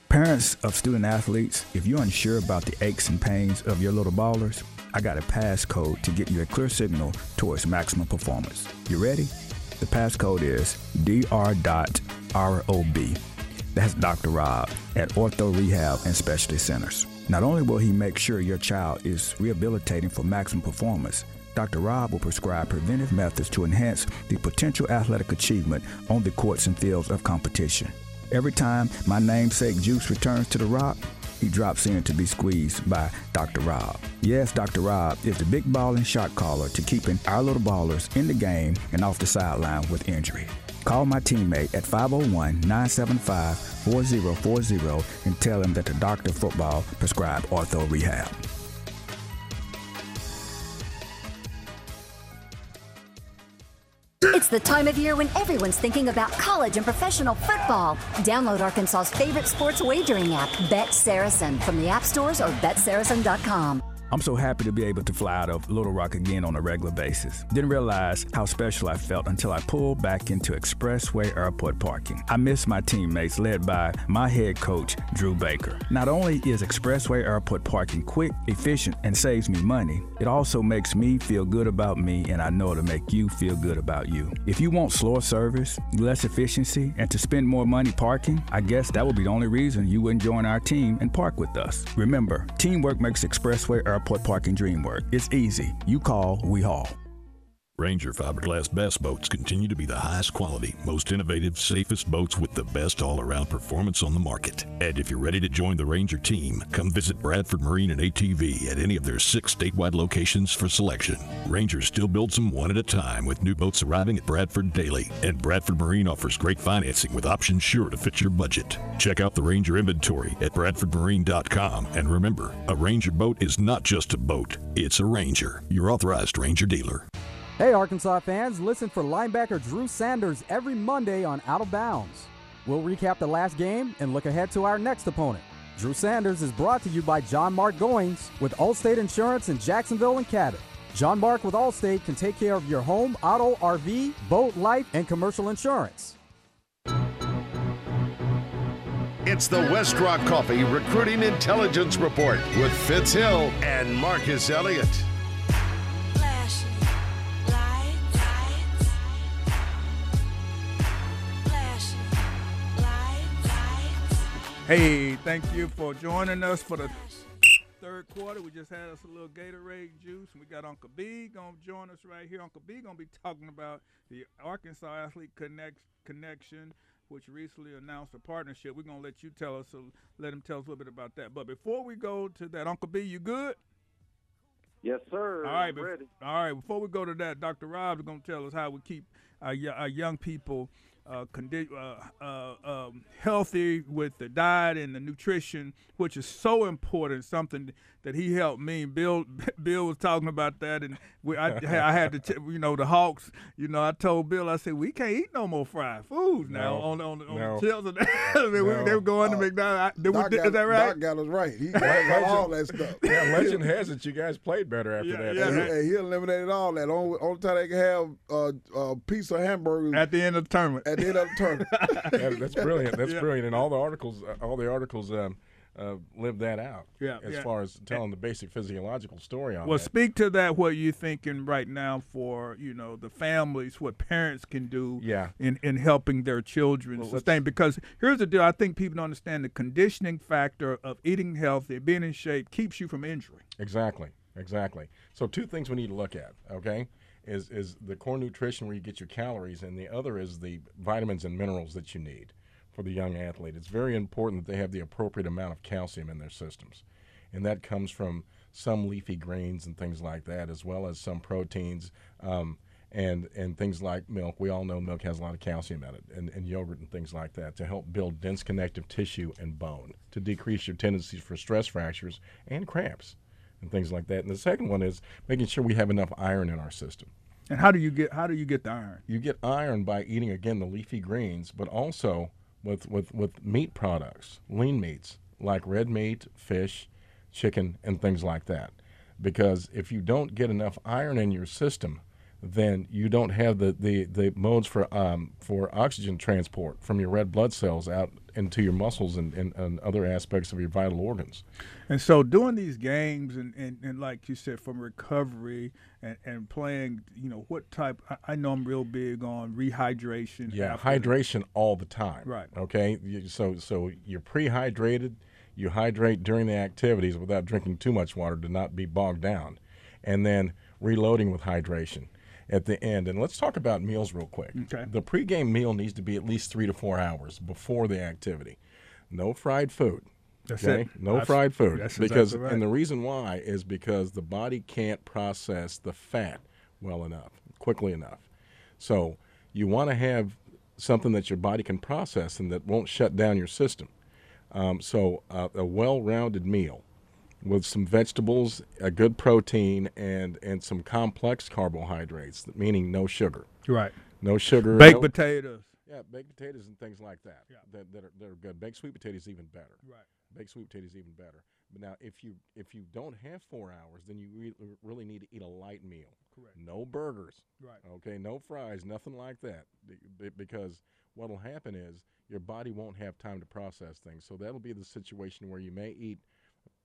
Parents of student athletes, if you're unsure about the aches and pains of your little ballers, I got a passcode to get you a clear signal towards maximum performance. You ready? The passcode is DR.ROB. That's Dr. Rob at Ortho Rehab and Specialty Centers. Not only will he make sure your child is rehabilitating for maximum performance, Dr. Rob will prescribe preventive methods to enhance the potential athletic achievement on the courts and fields of competition. Every time my namesake Juice returns to the rock, he drops in to be squeezed by Dr. Rob. Yes, Dr. Rob is the big ball and shot caller to keeping our little ballers in the game and off the sideline with injury. Call my teammate at 501 975 4040 and tell him that the Doctor Football prescribed ortho rehab. The time of year when everyone's thinking about college and professional football. Download Arkansas's favorite sports wagering app, Bet Saracen, from the app stores or betsaracen.com. I'm so happy to be able to fly out of Little Rock again on a regular basis. Didn't realize how special I felt until I pulled back into Expressway Airport parking. I miss my teammates led by my head coach, Drew Baker. Not only is Expressway Airport parking quick, efficient, and saves me money, it also makes me feel good about me, and I know it'll make you feel good about you. If you want slower service, less efficiency, and to spend more money parking, I guess that would be the only reason you wouldn't join our team and park with us. Remember, teamwork makes Expressway Airport parking dream work. It's easy. You call, we haul. Ranger fiberglass bass boats continue to be the highest quality, most innovative, safest boats with the best all around performance on the market. And if you're ready to join the Ranger team, come visit Bradford Marine and ATV at any of their six statewide locations for selection. Ranger still builds them one at a time with new boats arriving at Bradford daily. And Bradford Marine offers great financing with options sure to fit your budget. Check out the Ranger inventory at BradfordMarine.com. And remember, a Ranger boat is not just a boat, it's a Ranger, your authorized Ranger dealer. Hey, Arkansas fans, listen for linebacker Drew Sanders every Monday on Out of Bounds. We'll recap the last game and look ahead to our next opponent. Drew Sanders is brought to you by John Mark Goings with Allstate Insurance in Jacksonville and Cabot. John Mark with Allstate can take care of your home, auto, RV, boat, life, and commercial insurance. It's the Westrock Coffee Recruiting Intelligence Report with Fitz Hill and Marcus Elliott. Hey, thank you for joining us for the third quarter. We just had us a little Gatorade juice, and we got Uncle B gonna join us right here. Uncle B gonna be talking about the Arkansas Athlete Connect Connection, which recently announced a partnership. We're gonna let you tell us, so let him tell us a little bit about that. But before we go to that, Uncle B, you good? Yes, sir. All right, ready. all right. Before we go to that, Dr. Rob's going to tell us how we keep our, our young people uh, condi- uh, uh, um, healthy with the diet and the nutrition, which is so important. Something that he helped me. Bill, Bill was talking about that, and we, I, I had to, t- you know, the Hawks. You know, I told Bill, I said we can't eat no more fried foods now No. on on, on No. the shelves. of- I mean, we- They were going to McDonald's. I- did we- Doc is that right? Doc got us right. He got all that stuff. Yeah, legend has it you guys played better after that. And he, and he eliminated all that. Only, only time they can have uh, uh, piece of hamburgers at the end of the tournament. At the end of the tournament. Yeah, that's brilliant. That's Yeah. brilliant. And all the articles, uh, all the articles um, uh, live that out. Yeah, As yeah. far as telling the basic physiological story on Well, that. speak to that. What you're thinking right now for you know the families, what parents can do, Yeah. in in helping their children Well, sustain. Because here's the deal: I think people don't understand the conditioning factor of eating healthy, being in shape, keeps you from injury. Exactly. Exactly. So two things we need to look at. Okay, is is the core nutrition where you get your calories, and the other is the vitamins and minerals that you need for the young athlete. It's very important that they have the appropriate amount of calcium in their systems, and that comes from some leafy greens and things like that, as well as some proteins. Um, and, and things like milk. We all know milk has a lot of calcium in it, and, and yogurt and things like that to help build dense connective tissue and bone, to decrease your tendencies for stress fractures and cramps and things like that. And the second one is making sure we have enough iron in our system. And how do you get how do you get the iron? You get iron by eating again the leafy greens, but also with, with, with meat products, lean meats like red meat, fish, chicken, and things like that. Because if you don't get enough iron in your system, then you don't have the, the, the modes for um, for oxygen transport from your red blood cells out into your muscles and, and, and other aspects of your vital organs. And so doing these games and, and, and like you said, from recovery and, and playing, you know, what type I, I know I'm real big on rehydration. Yeah, hydration all the time. Right. Okay. So so you're pre-hydrated. You hydrate during the activities without drinking too much water to not be bogged down, and then reloading with hydration at the end. And let's talk about meals real quick. Okay. The pregame meal needs to be at least three to four hours before the activity. No fried food. That's okay? it. No That's- fried food. that's because exactly right. and the reason why is because the body can't process the fat well enough, quickly enough. So you want to have something that your body can process and that won't shut down your system. Um, so uh, a well-rounded meal with some vegetables, a good protein, and and some complex carbohydrates, meaning no sugar. Right. No sugar. Baked no- potatoes. Yeah, baked potatoes and things like that. That, that, are, that are good. Baked sweet potatoes even better. Right. Baked sweet potatoes even better. But now, if you if you don't have four hours, then you re- really need to eat a light meal. Correct. No burgers. Right. Okay. No fries. Nothing like that. Be- be- Because what'll happen is your body won't have time to process things. So that'll be the situation where you may eat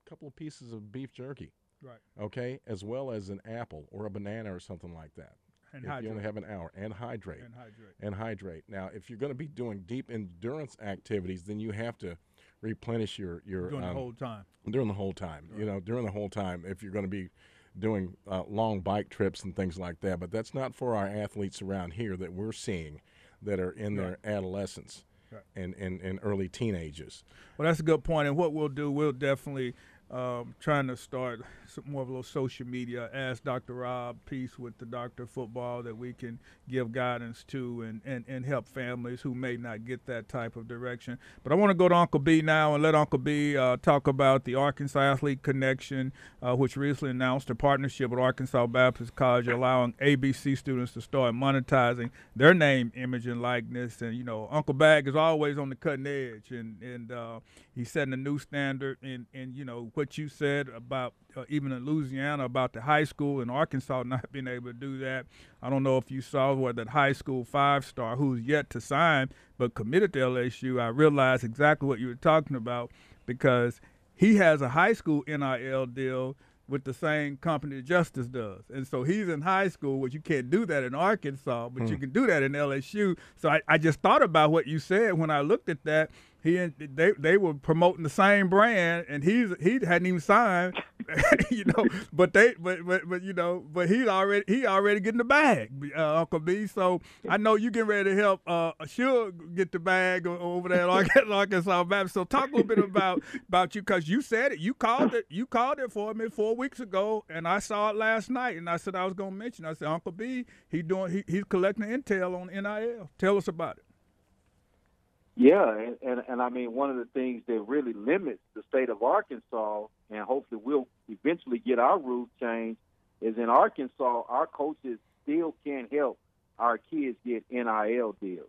couple of pieces of beef jerky. Right. Okay, as well as an apple or a banana or something like that. And if you only have an hour, and hydrate. And hydrate. And hydrate. Now, if you're going to be doing deep endurance activities, then you have to replenish your your During the um, whole time. During the whole time, you know, during the whole time, if you're going to be doing uh, long bike trips and things like that. But that's not for our athletes around here that we're seeing that are in their adolescence Right. and, and, and early teenagers. Well, that's a good point. And what we'll do, we'll definitely um, trying to start more of a little social media. Ask Dr. Rob Peace with the Doctor Football that we can give guidance to and, and, and help families who may not get that type of direction. But I want to go to Uncle B now and let Uncle B uh, talk about the Arkansas Athlete Connection, uh, which recently announced a partnership with Arkansas Baptist College, allowing ABC students to start monetizing their name, image, and likeness. And you know, Uncle Bag is always on the cutting edge, and and uh, he's setting a new standard And in you know what you said about uh, even in Louisiana about the high school in Arkansas not being able to do that. I don't know if you saw what that high school five star who's yet to sign but committed to LSU. I realized exactly what you were talking about because he has a high school NIL deal with the same company Justice does. And so he's in high school, which you can't do that in Arkansas, but Hmm. you can do that in LSU. So I, I just thought about what you said when I looked at that. He and they they were promoting the same brand, and he's he hadn't even signed, you know. But they but but but you know, but he's already he already getting the bag, uh, Uncle B. So I know you getting ready to help uh Suge get the bag over there at Arkansas Baptist. So talk a little bit about about you because you said it, you called it, you called it for me four weeks ago, and I saw it last night, and I said I was gonna mention. I said Uncle B, he doing he, he's collecting intel on NIL. Tell us about it. Yeah, and, and and I mean one of the things that really limits the state of Arkansas, and hopefully we'll eventually get our rules changed, is in Arkansas our coaches still can't help our kids get NIL deals.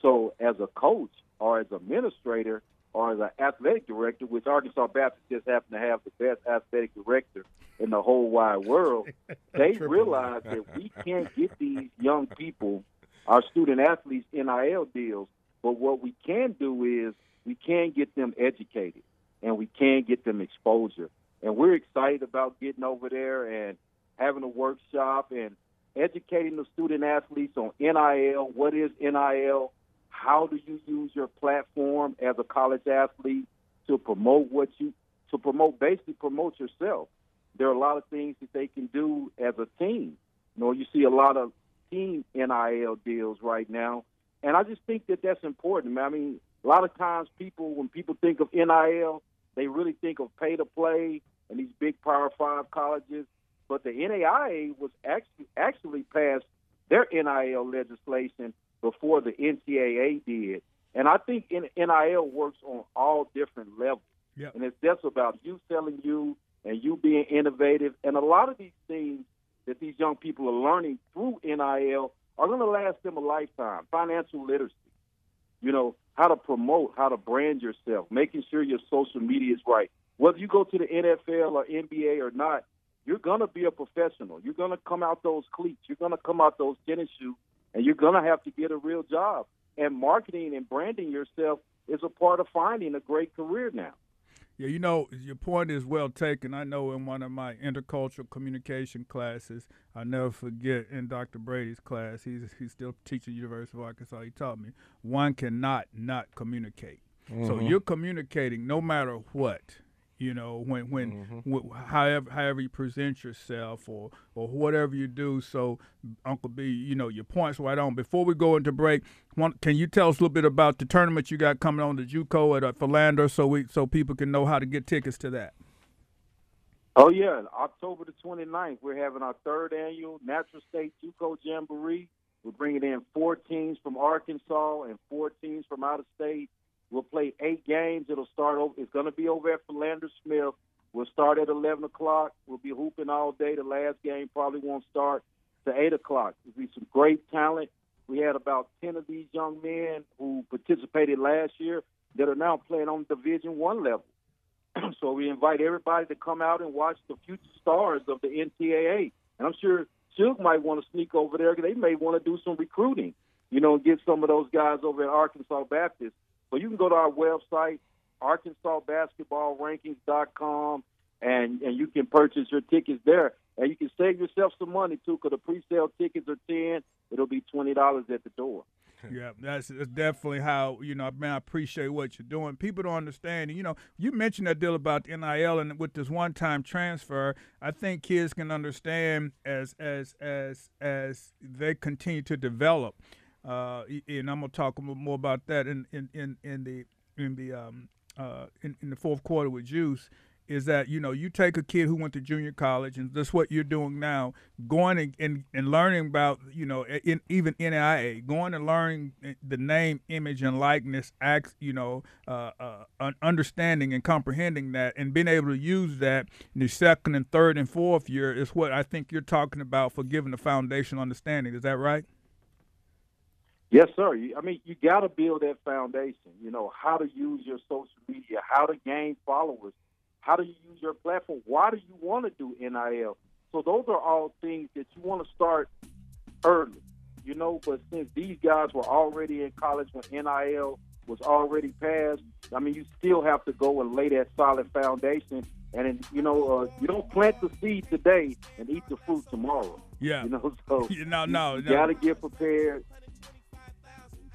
So as a coach or as an administrator or as an athletic director, which Arkansas Baptist just happen to have the best athletic director in the whole wide world, they realize that we can't get these young people, our student athletes, NIL deals. But what we can do is we can get them educated and we can get them exposure. And we're excited about getting over there and having a workshop and educating the student athletes on NIL. What is NIL? How do you use your platform as a college athlete to promote what you to promote basically promote yourself? There are a lot of things that they can do as a team. You know, you see a lot of team NIL deals right now, and I just think that that's important. I mean, a lot of times people, when people think of NIL, they really think of pay to play and these big Power Five colleges. But the NAIA was actually actually passed their NIL legislation before the NCAA did, and I think NIL works on all different levels. Yep. And it's just about you selling you and you being innovative. And a lot of these things that these young people are learning through NIL are going to last them a lifetime. Financial literacy, you know, how to promote, how to brand yourself, making sure your social media is right. Whether you go to the NFL or NBA or not, you're going to be a professional. You're going to come out those cleats. You're going to come out those tennis shoes, and you're going to have to get a real job. And marketing and branding yourself is a part of finding a great career now. Yeah, you know, your point is well taken. I know in one of my intercultural communication classes, I never forget in Dr. Brady's class, he's he's still teaching the University of Arkansas. He taught me one cannot not communicate. So Mhm. you're communicating no matter what. You know, when when wh- however however you present yourself or or whatever you do. So Uncle B, you know, your points right on. Before we go into break, one, can you tell us a little bit about the tournament you got coming on the JUCO at uh, Philander, so we so people can know how to get tickets to that. Oh yeah, October the 29th, we're having our third annual Natural State JUCO Jamboree. We're bringing in four teams from Arkansas and four teams from out of state. We'll play eight games. It'll start over. It's going to be over at Philander Smith. We'll start at 11 o'clock. We'll be hooping all day. The last game probably won't start to 8 o'clock. There'll be some great talent. We had about 10 of these young men who participated last year that are now playing on Division One level. so we invite everybody to come out and watch the future stars of the NCAA. And I'm sure Shug might want to sneak over there. Because they may want to do some recruiting, you know, and get some of those guys over at Arkansas Baptist. So you can go to our website, ArkansasBasketballRankings.com, and and you can purchase your tickets there. And you can save yourself some money too, because the pre-sale tickets are ten. It'll be twenty dollars at the door. Yeah, that's, that's definitely how you know. Man, I appreciate what you're doing. People don't understand. You know, you mentioned that deal about the NIL and with this one-time transfer. I think kids can understand as as as as they continue to develop. Uh, and I'm gonna talk more about that in in in, in the in the um uh in, in the fourth quarter with Juice. Is that you know you take a kid who went to junior college and that's what you're doing now, going and, and, and learning about you know in, even NIA, going and learning the name, image, and likeness, acts you know, uh, uh, understanding and comprehending that, and being able to use that in the second and third and fourth year is what I think you're talking about for giving the foundational understanding. Is that right? Yes, sir. I mean, you got to build that foundation. You know, how to use your social media, how to gain followers, How do you use your platform? Why do you want to do NIL? So those are all things that you want to start early, you know. But since these guys were already in college when NIL was already passed, I mean, you still have to go and lay that solid foundation. And you know, uh, you don't plant the seed today and eat the fruit tomorrow. Yeah. You know, so no, no, you, no. got to get prepared.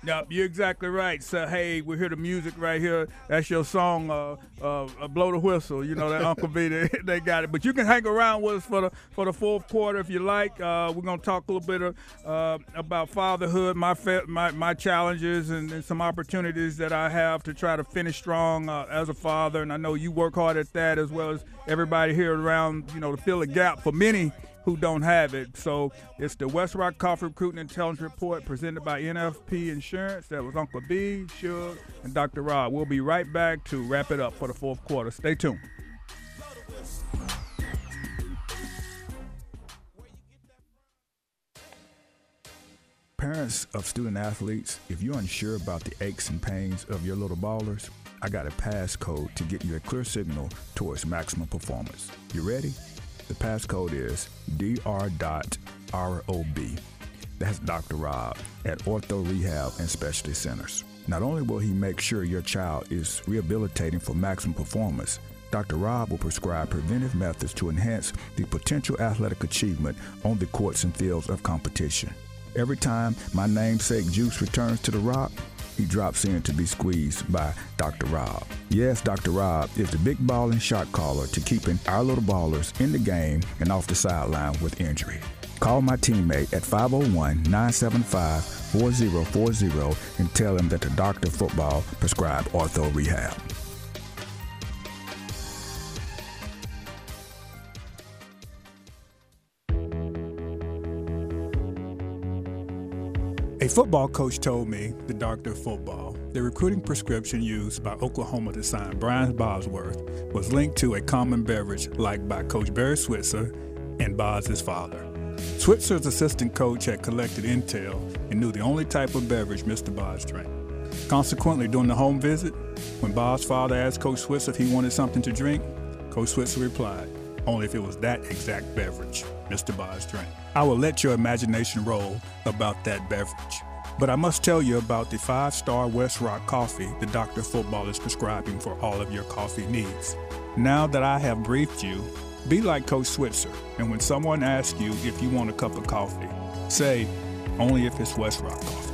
Yep, you're exactly right. So hey, we hear the music right here. That's your song, uh, uh, uh "Blow the Whistle." You know that Uncle B, they, they, got it. But you can hang around with us for the for the fourth quarter if you like. Uh, we're gonna talk a little bit of, uh, about fatherhood, my fa- my my challenges, and, and, some opportunities that I have to try to finish strong uh, as a father. And I know you work hard at that as well as everybody here around. You know, to fill a gap for many who don't have it. So it's the Westrock Coffee Recruiting Intelligence Report presented by NFP Insurance. That was Uncle B, Suge, and Dr. Rob. We'll be right back to wrap it up for the fourth quarter. Stay tuned. Parents of student athletes, if you're unsure about the aches and pains of your little ballers, I got a passcode to get you a clear signal towards maximum performance. You ready? The passcode is DR.ROB. That's Dr. Rob at Ortho Rehab and Specialty Centers. Not only will he make sure your child is rehabilitating for maximum performance, Dr. Rob will prescribe preventive methods to enhance the potential athletic achievement on the courts and fields of competition. Every time my namesake Juice returns to the rock, he drops in to be squeezed by Dr. Rob. Yes, Dr. Rob is the big ball and shot caller to keeping our little ballers in the game and off the sideline with injury. Call my teammate at 501 975 4040 and tell him that the doctor football prescribed ortho rehab. A football coach told me, the doctor of football, the recruiting prescription used by Oklahoma to sign Brian Bosworth was linked to a common beverage liked by Coach Barry Switzer and Boz's father. Switzer's assistant coach had collected intel and knew the only type of beverage Mr. Boz drank. Consequently, during the home visit, when Boz's father asked Coach Switzer if he wanted something to drink, Coach Switzer replied, only if it was that exact beverage Mr. Boz drank. I will let your imagination roll about that beverage. But I must tell you about the five star Westrock coffee the Dr. Football is prescribing for all of your coffee needs. Now that I have briefed you, be like Coach Switzer, and when someone asks you if you want a cup of coffee, say, only if it's Westrock coffee.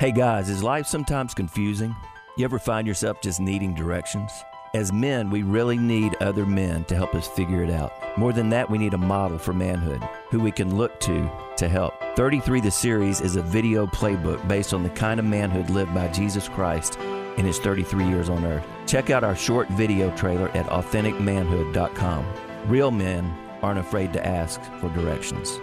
Hey guys, is life sometimes confusing? You ever find yourself just needing directions? As men, we really need other men to help us figure it out. More than that, we need a model for manhood who we can look to to help. 33 The Series is a video playbook based on the kind of manhood lived by Jesus Christ in his 33 years on earth. Check out our short video trailer at authenticmanhood.com. Real men aren't afraid to ask for directions.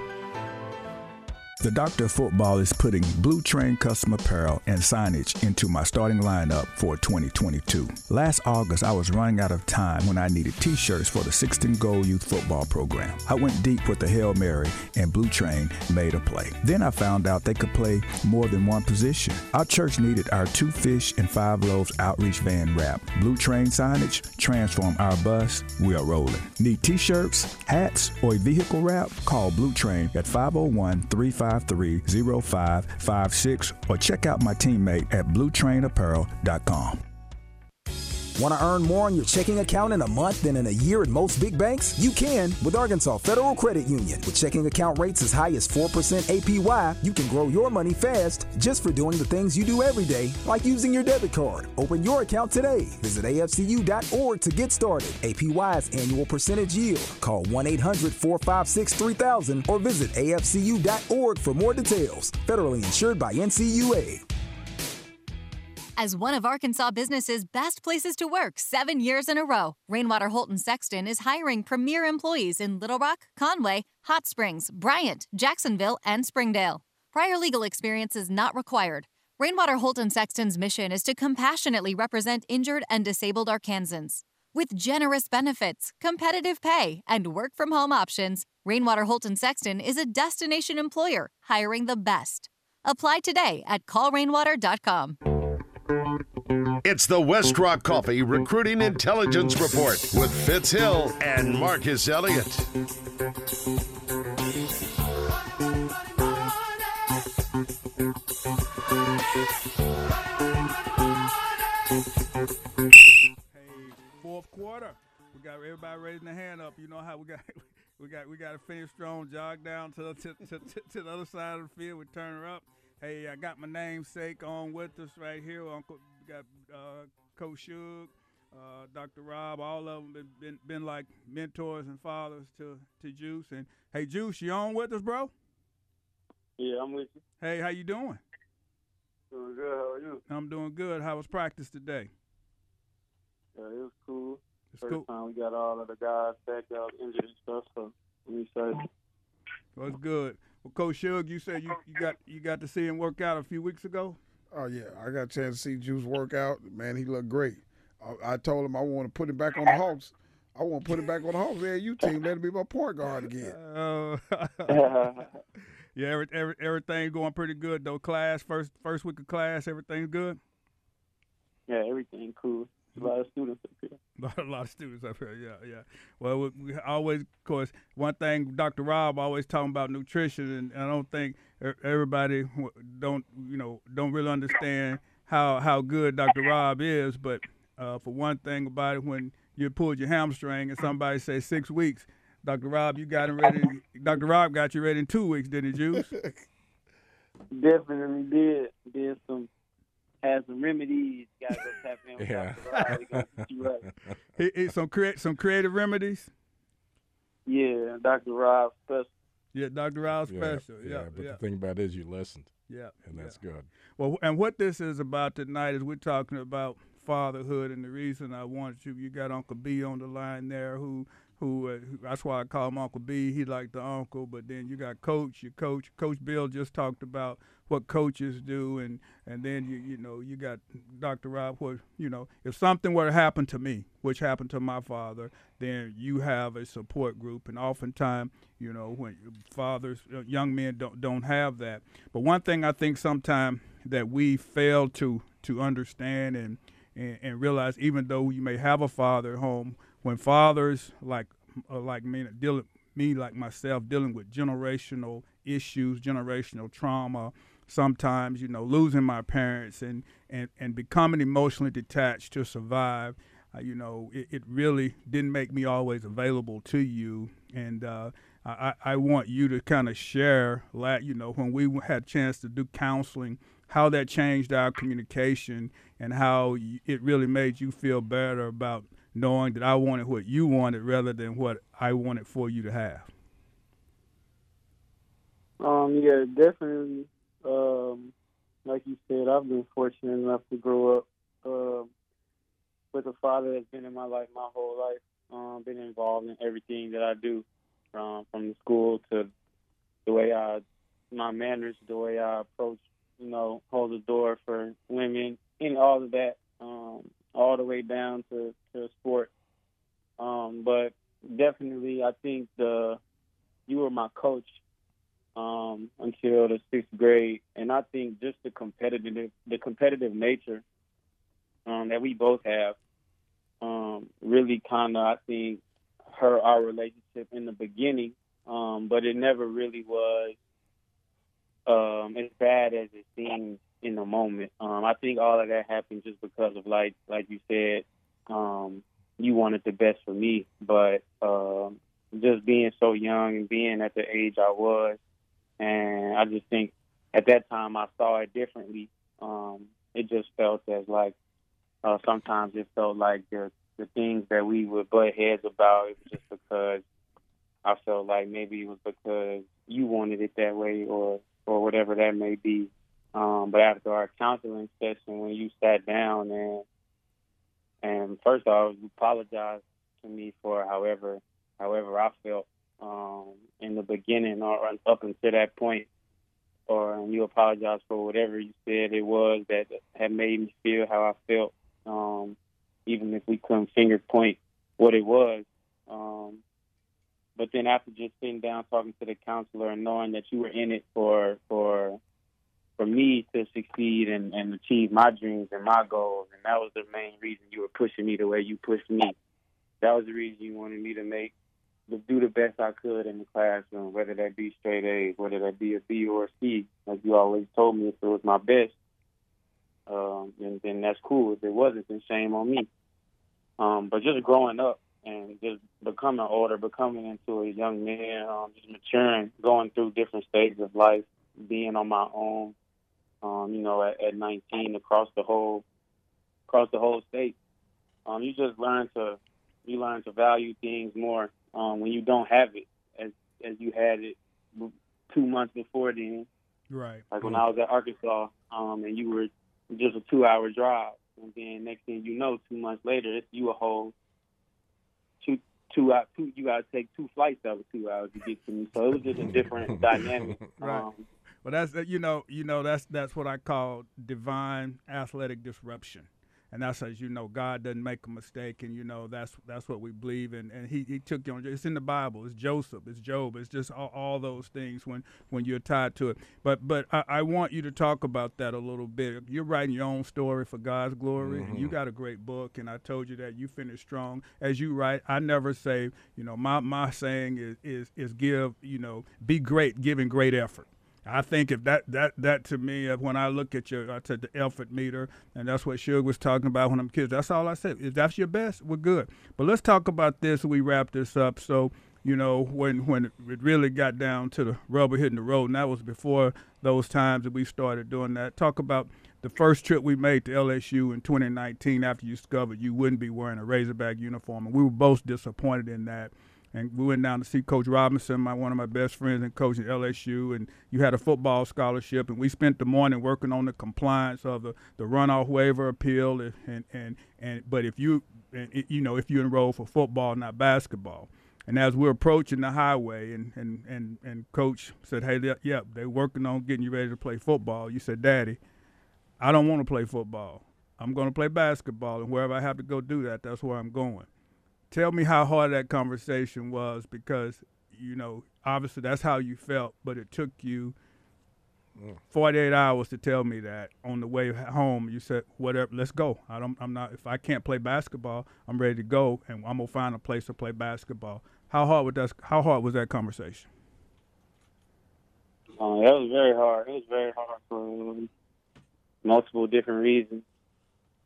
The Doctor of Football is putting Blue Train custom apparel and signage into my starting lineup for 2022. Last August, I was running out of time when I needed t shirts for the 16 Goal Youth Football program. I went deep with the Hail Mary, and Blue Train made a play. Then I found out they could play more than one position. Our church needed our two fish and five loaves outreach van wrap. Blue Train signage transform our bus. We are rolling. Need t shirts, hats, or a vehicle wrap? Call Blue Train at 501 35 553 0556 or check out my teammate at bluetrainapparel.com. Want to earn more on your checking account in a month than in a year at most big banks? You can with Arkansas Federal Credit Union. With checking account rates as high as 4% APY, you can grow your money fast just for doing the things you do every day, like using your debit card. Open your account today. Visit afcu.org to get started. APY's annual percentage yield. Call 1 800 456 3000 or visit afcu.org for more details. Federally insured by NCUA. As one of Arkansas Business's best places to work seven years in a row, Rainwater Holt and Sexton is hiring premier employees in Little Rock, Conway, Hot Springs, Bryant, Jacksonville, and Springdale. Prior legal experience is not required. Rainwater Holt and Sexton's mission is to compassionately represent injured and disabled Arkansans. With generous benefits, competitive pay, and work from home options, Rainwater Holt and Sexton is a destination employer hiring the best. Apply today at callrainwater.com. It's the Westrock Coffee Recruiting Intelligence Report with Fitz Hill and Marcus Elliott. Hey, Fourth quarter. We got everybody raising their hand up. You know how we got we got we got to finish strong, jog down to, to, to, to the other side of the field. We turn her up. Hey, I got my namesake on with us right here. Uncle got uh, Coach Shug, uh, Dr. Rob. All of them been, been been like mentors and fathers to to Juice. And hey, Juice, you on with us, bro? Yeah, I'm with you. Hey, how you doing? Doing good. How are you? I'm doing good. How was practice today? Yeah, it was cool. It's First cool. time we got all of the guys back out injured and stuff, so I'm excited. Well, it's good. Well, Coach Shug, you said you, you got you got to see him work out a few weeks ago. Oh yeah, I got a chance to see Juice work out. Man, he looked great. I, I told him I want to put him back on the Hawks. I want to put him back on the Hawks AAU team. Let him be my point guard again. Uh, yeah, every, every, everything going pretty good though. Class first first week of class, everything's good. Yeah, everything cool. A lot of students up here. a lot of students up here. Yeah, yeah. Well, we, we always, of course, one thing Dr. Rob always talking about nutrition, and I don't think everybody don't you know don't really understand how how good Dr. Rob is. But uh, for one thing about it, when you pulled your hamstring and somebody say six weeks, Dr. Rob, you got him ready. Dr. Rob got you ready in two weeks, didn't he, Juice? Definitely did. Did some had some remedies. Got to go tap in with Yeah. Dr. Rob. He you right. he, he, some create some creative remedies. Yeah, Dr. Rob special. Yeah, Dr. Rob Yeah, special. yeah, Yeah, but yeah. the thing about it is you listened. Yeah, and that's good. Well, and what this is about tonight is we're talking about fatherhood, and the reason I wanted you, you got Uncle B on the line there, who, who, uh, who that's why I call him Uncle B. He like the uncle, but then you got Coach, your coach, Coach Bill just talked about what coaches do, and and then you, you know, you got Dr. Rob. What you know, if something were to happen to me, which happened to my father, then you have a support group, and oftentimes, you know, when fathers, uh, young men don't don't have that. But one thing I think sometimes that we fail to to understand and, and and realize, even though you may have a father at home, when fathers like uh, like me dealing me like myself dealing with generational issues, generational trauma, sometimes you know losing my parents and and and becoming emotionally detached to survive. Uh, you know, it, it really didn't make me always available to you, and uh, I, I want you to kind of share, la- you know, when we had a chance to do counseling, how that changed our communication and how it really made you feel better about knowing that I wanted what you wanted rather than what I wanted for you to have. Um, yeah, definitely. Um, like you said, I've been fortunate enough to grow up uh, with a father that's been in my life my whole life. Um, been involved in everything that I do, from from the school to the way I, my manners, the way I approach, you know, hold the door for women, and all of that, um, all the way down to to sport. Um, but definitely, I think the you were my coach um, until the sixth grade, and I think just the competitive the competitive nature um, that we both have um, really kind of I think hurt our relationship in the beginning, um, but it never really was um, as bad as it seemed in the moment. Um, I think all of that happened just because of like like you said, um, you wanted the best for me, but um, just being so young and being at the age I was, and I just think at that time I saw it differently. Um, it just felt as like uh, sometimes it felt like the the things that we would butt heads about it was just because I felt like maybe it was because you wanted it that way or or whatever that may be. Um, but after our counseling session, when you sat down and and first off, you apologized to me for however however I felt um, in the beginning or up until that point, or you apologize for whatever you said it was that had made me feel how I felt. Um, even if we couldn't finger point what it was. Um, but then after just sitting down, talking to the counselor, and knowing that you were in it for for for me to succeed and, and achieve my dreams and my goals, and that was the main reason you were pushing me the way you pushed me. That was the reason you wanted me to make to do the best I could in the classroom, whether that be straight A's, whether that be a B or a C, like you always told me if it was my best. Um, and then that's cool. If it wasn't, then shame on me. Um, but just growing up and just becoming older, becoming into a young man, um, just maturing, going through different stages of life, being on my own, um, you know, at, at 19 across the whole across the whole state. Um, you just learn to you learn to value things more um, when you don't have it as as you had it two months before then. Right. Like when I was at Arkansas, um, and you were just a two hour drive, and then next thing you know, two months later, it's you a whole two two out two. You got to take two flights over two hours to get to me. So it was just a different dynamic. Right. Um, Well, that's you know, you know, that's that's what I call divine athletic disruption, and that's as you know, God doesn't make a mistake, and you know that's that's what we believe in. And he, he took you on. It's in the Bible. It's Joseph. It's Job. It's just all, all those things when when you're tied to it. But but I, I want you to talk about that a little bit. You're writing your own story for God's glory, and you got a great book. And I told you that you finished strong as you write. I never say, you know, my my saying is is is give, you know, be great, giving great effort. I think if that that that to me, uh, when I look at your, I said the effort meter, and that's what Suge was talking about when I'm kids. That's all I said. If that's your best, we're good. But let's talk about this. We wrap this up. So you know when when it really got down to the rubber hitting the road, and that was before those times that we started doing that. Talk about the first trip we made to LSU in 2019 after you discovered you wouldn't be wearing a Razorback uniform, and we were both disappointed in that and we went down to see Coach Robinson, my one of my best friends and coach at LSU, and you had a football scholarship, and we spent the morning working on the compliance of the, the runoff waiver appeal, and and and, and but if you and, you know if you enroll for football, not basketball. And as we're approaching the highway, and, and, and, and coach said, "Hey, yep, yeah, they're working on getting you ready to play football." You said, "Daddy, I don't want to play football. I'm going to play basketball, and wherever I have to go do that, that's where I'm going." Tell me how hard that conversation was because you know obviously that's how you felt, but it took you 48 hours to tell me that. On the way home, you said, "Whatever, let's go." I don't. I'm not. If I can't play basketball, I'm ready to go, and I'm gonna find a place to play basketball. How hard was that? How hard was that conversation? Uh, that was very hard. It was very hard for um, multiple different reasons.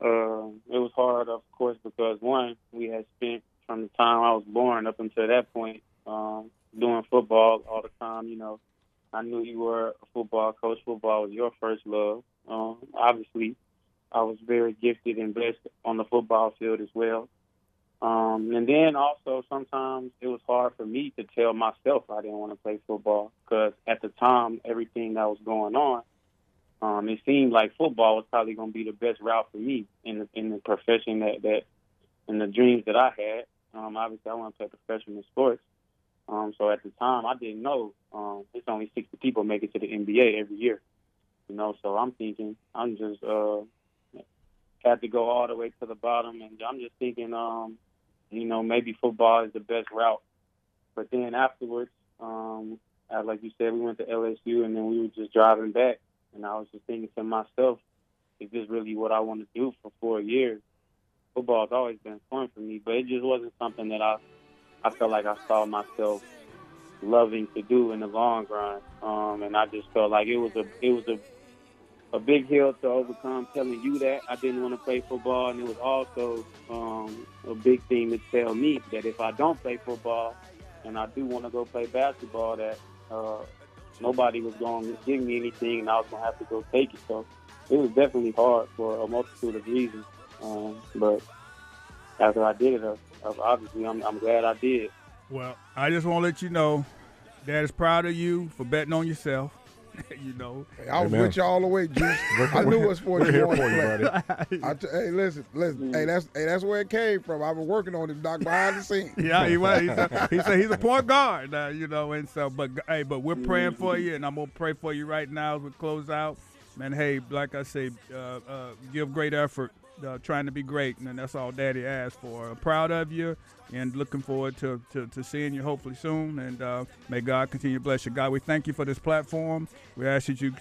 Uh, it was hard, of course, because one, we had spent from the time I was born up until that point um, doing football all the time. You know, I knew you were a football coach. Football was your first love. Um, obviously, I was very gifted and blessed on the football field as well. Um, and then also sometimes it was hard for me to tell myself I didn't want to play football because at the time everything that was going on, um, it seemed like football was probably going to be the best route for me in the, in the profession that that in the dreams that I had. Um, obviously, I want to play professional sports. Um, so at the time, I didn't know um, it's only 60 people make it to the NBA every year. You know, so I'm thinking I'm just uh, had to go all the way to the bottom, and I'm just thinking, um, you know, maybe football is the best route. But then afterwards, um, uh, like you said, we went to LSU, and then we were just driving back, and I was just thinking to myself, is this really what I want to do for four years? Football has always been fun for me, but it just wasn't something that I, I felt like I saw myself loving to do in the long run. Um, and I just felt like it was a, it was a, a big hill to overcome. Telling you that I didn't want to play football, and it was also um, a big thing to tell me that if I don't play football, and I do want to go play basketball, that uh, nobody was going to give me anything, and I was going to have to go take it. So it was definitely hard for a multitude of reasons. Um, but after I did it, uh, uh, obviously I'm, I'm glad I did. Well, I just want to let you know, Dad is proud of you for betting on yourself. you know, I was with you all the way, Juice. I knew it was for you. here wanted for you, play. I t- hey, listen, listen. Hey, that's hey, that's where it came from. I've been working on it, Doc, behind the scenes. yeah, he was. He said, he said he's a point guard, uh, you know, and so, but hey, but we're praying for you, and I'm gonna pray for you right now as we close out. Man, hey, like I say, uh, uh, give great effort, uh, trying to be great, and that's all Daddy asked for. Proud of you, and looking forward to, to, to seeing you hopefully soon. And uh, may God continue to bless you. God, we thank you for this platform. We ask that you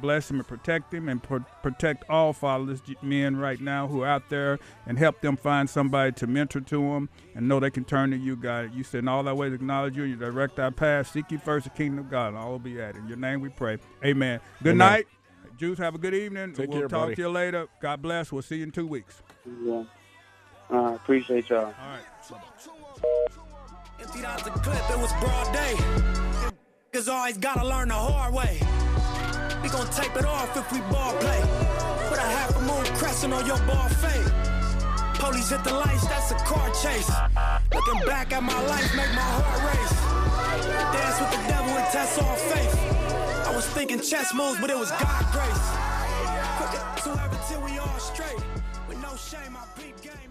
bless him and protect him and pro- protect all fatherless men right now who are out there and help them find somebody to mentor to them and know they can turn to you, God. You said in all our ways acknowledge you and you direct our path. Seek you first the kingdom of God, and all will be added. In your name we pray. Amen. Good Amen. night. Juice, have a good evening. Take we'll care, talk buddy. to you later. God bless. We'll see you in two weeks. Yeah. Uh, appreciate y'all. All right. Emptied out the clip, it was broad day. Cause always gotta learn the hard way. We gon' tape it off if we ball play. Put a half a moon crescent on your ball fade. Police hit the lights, that's a car chase. Looking back at my life, make my heart race. Dance with the devil and test all faith. I was thinking chess moves, but it was God grace. Till we all straight. With no shame, I beat game.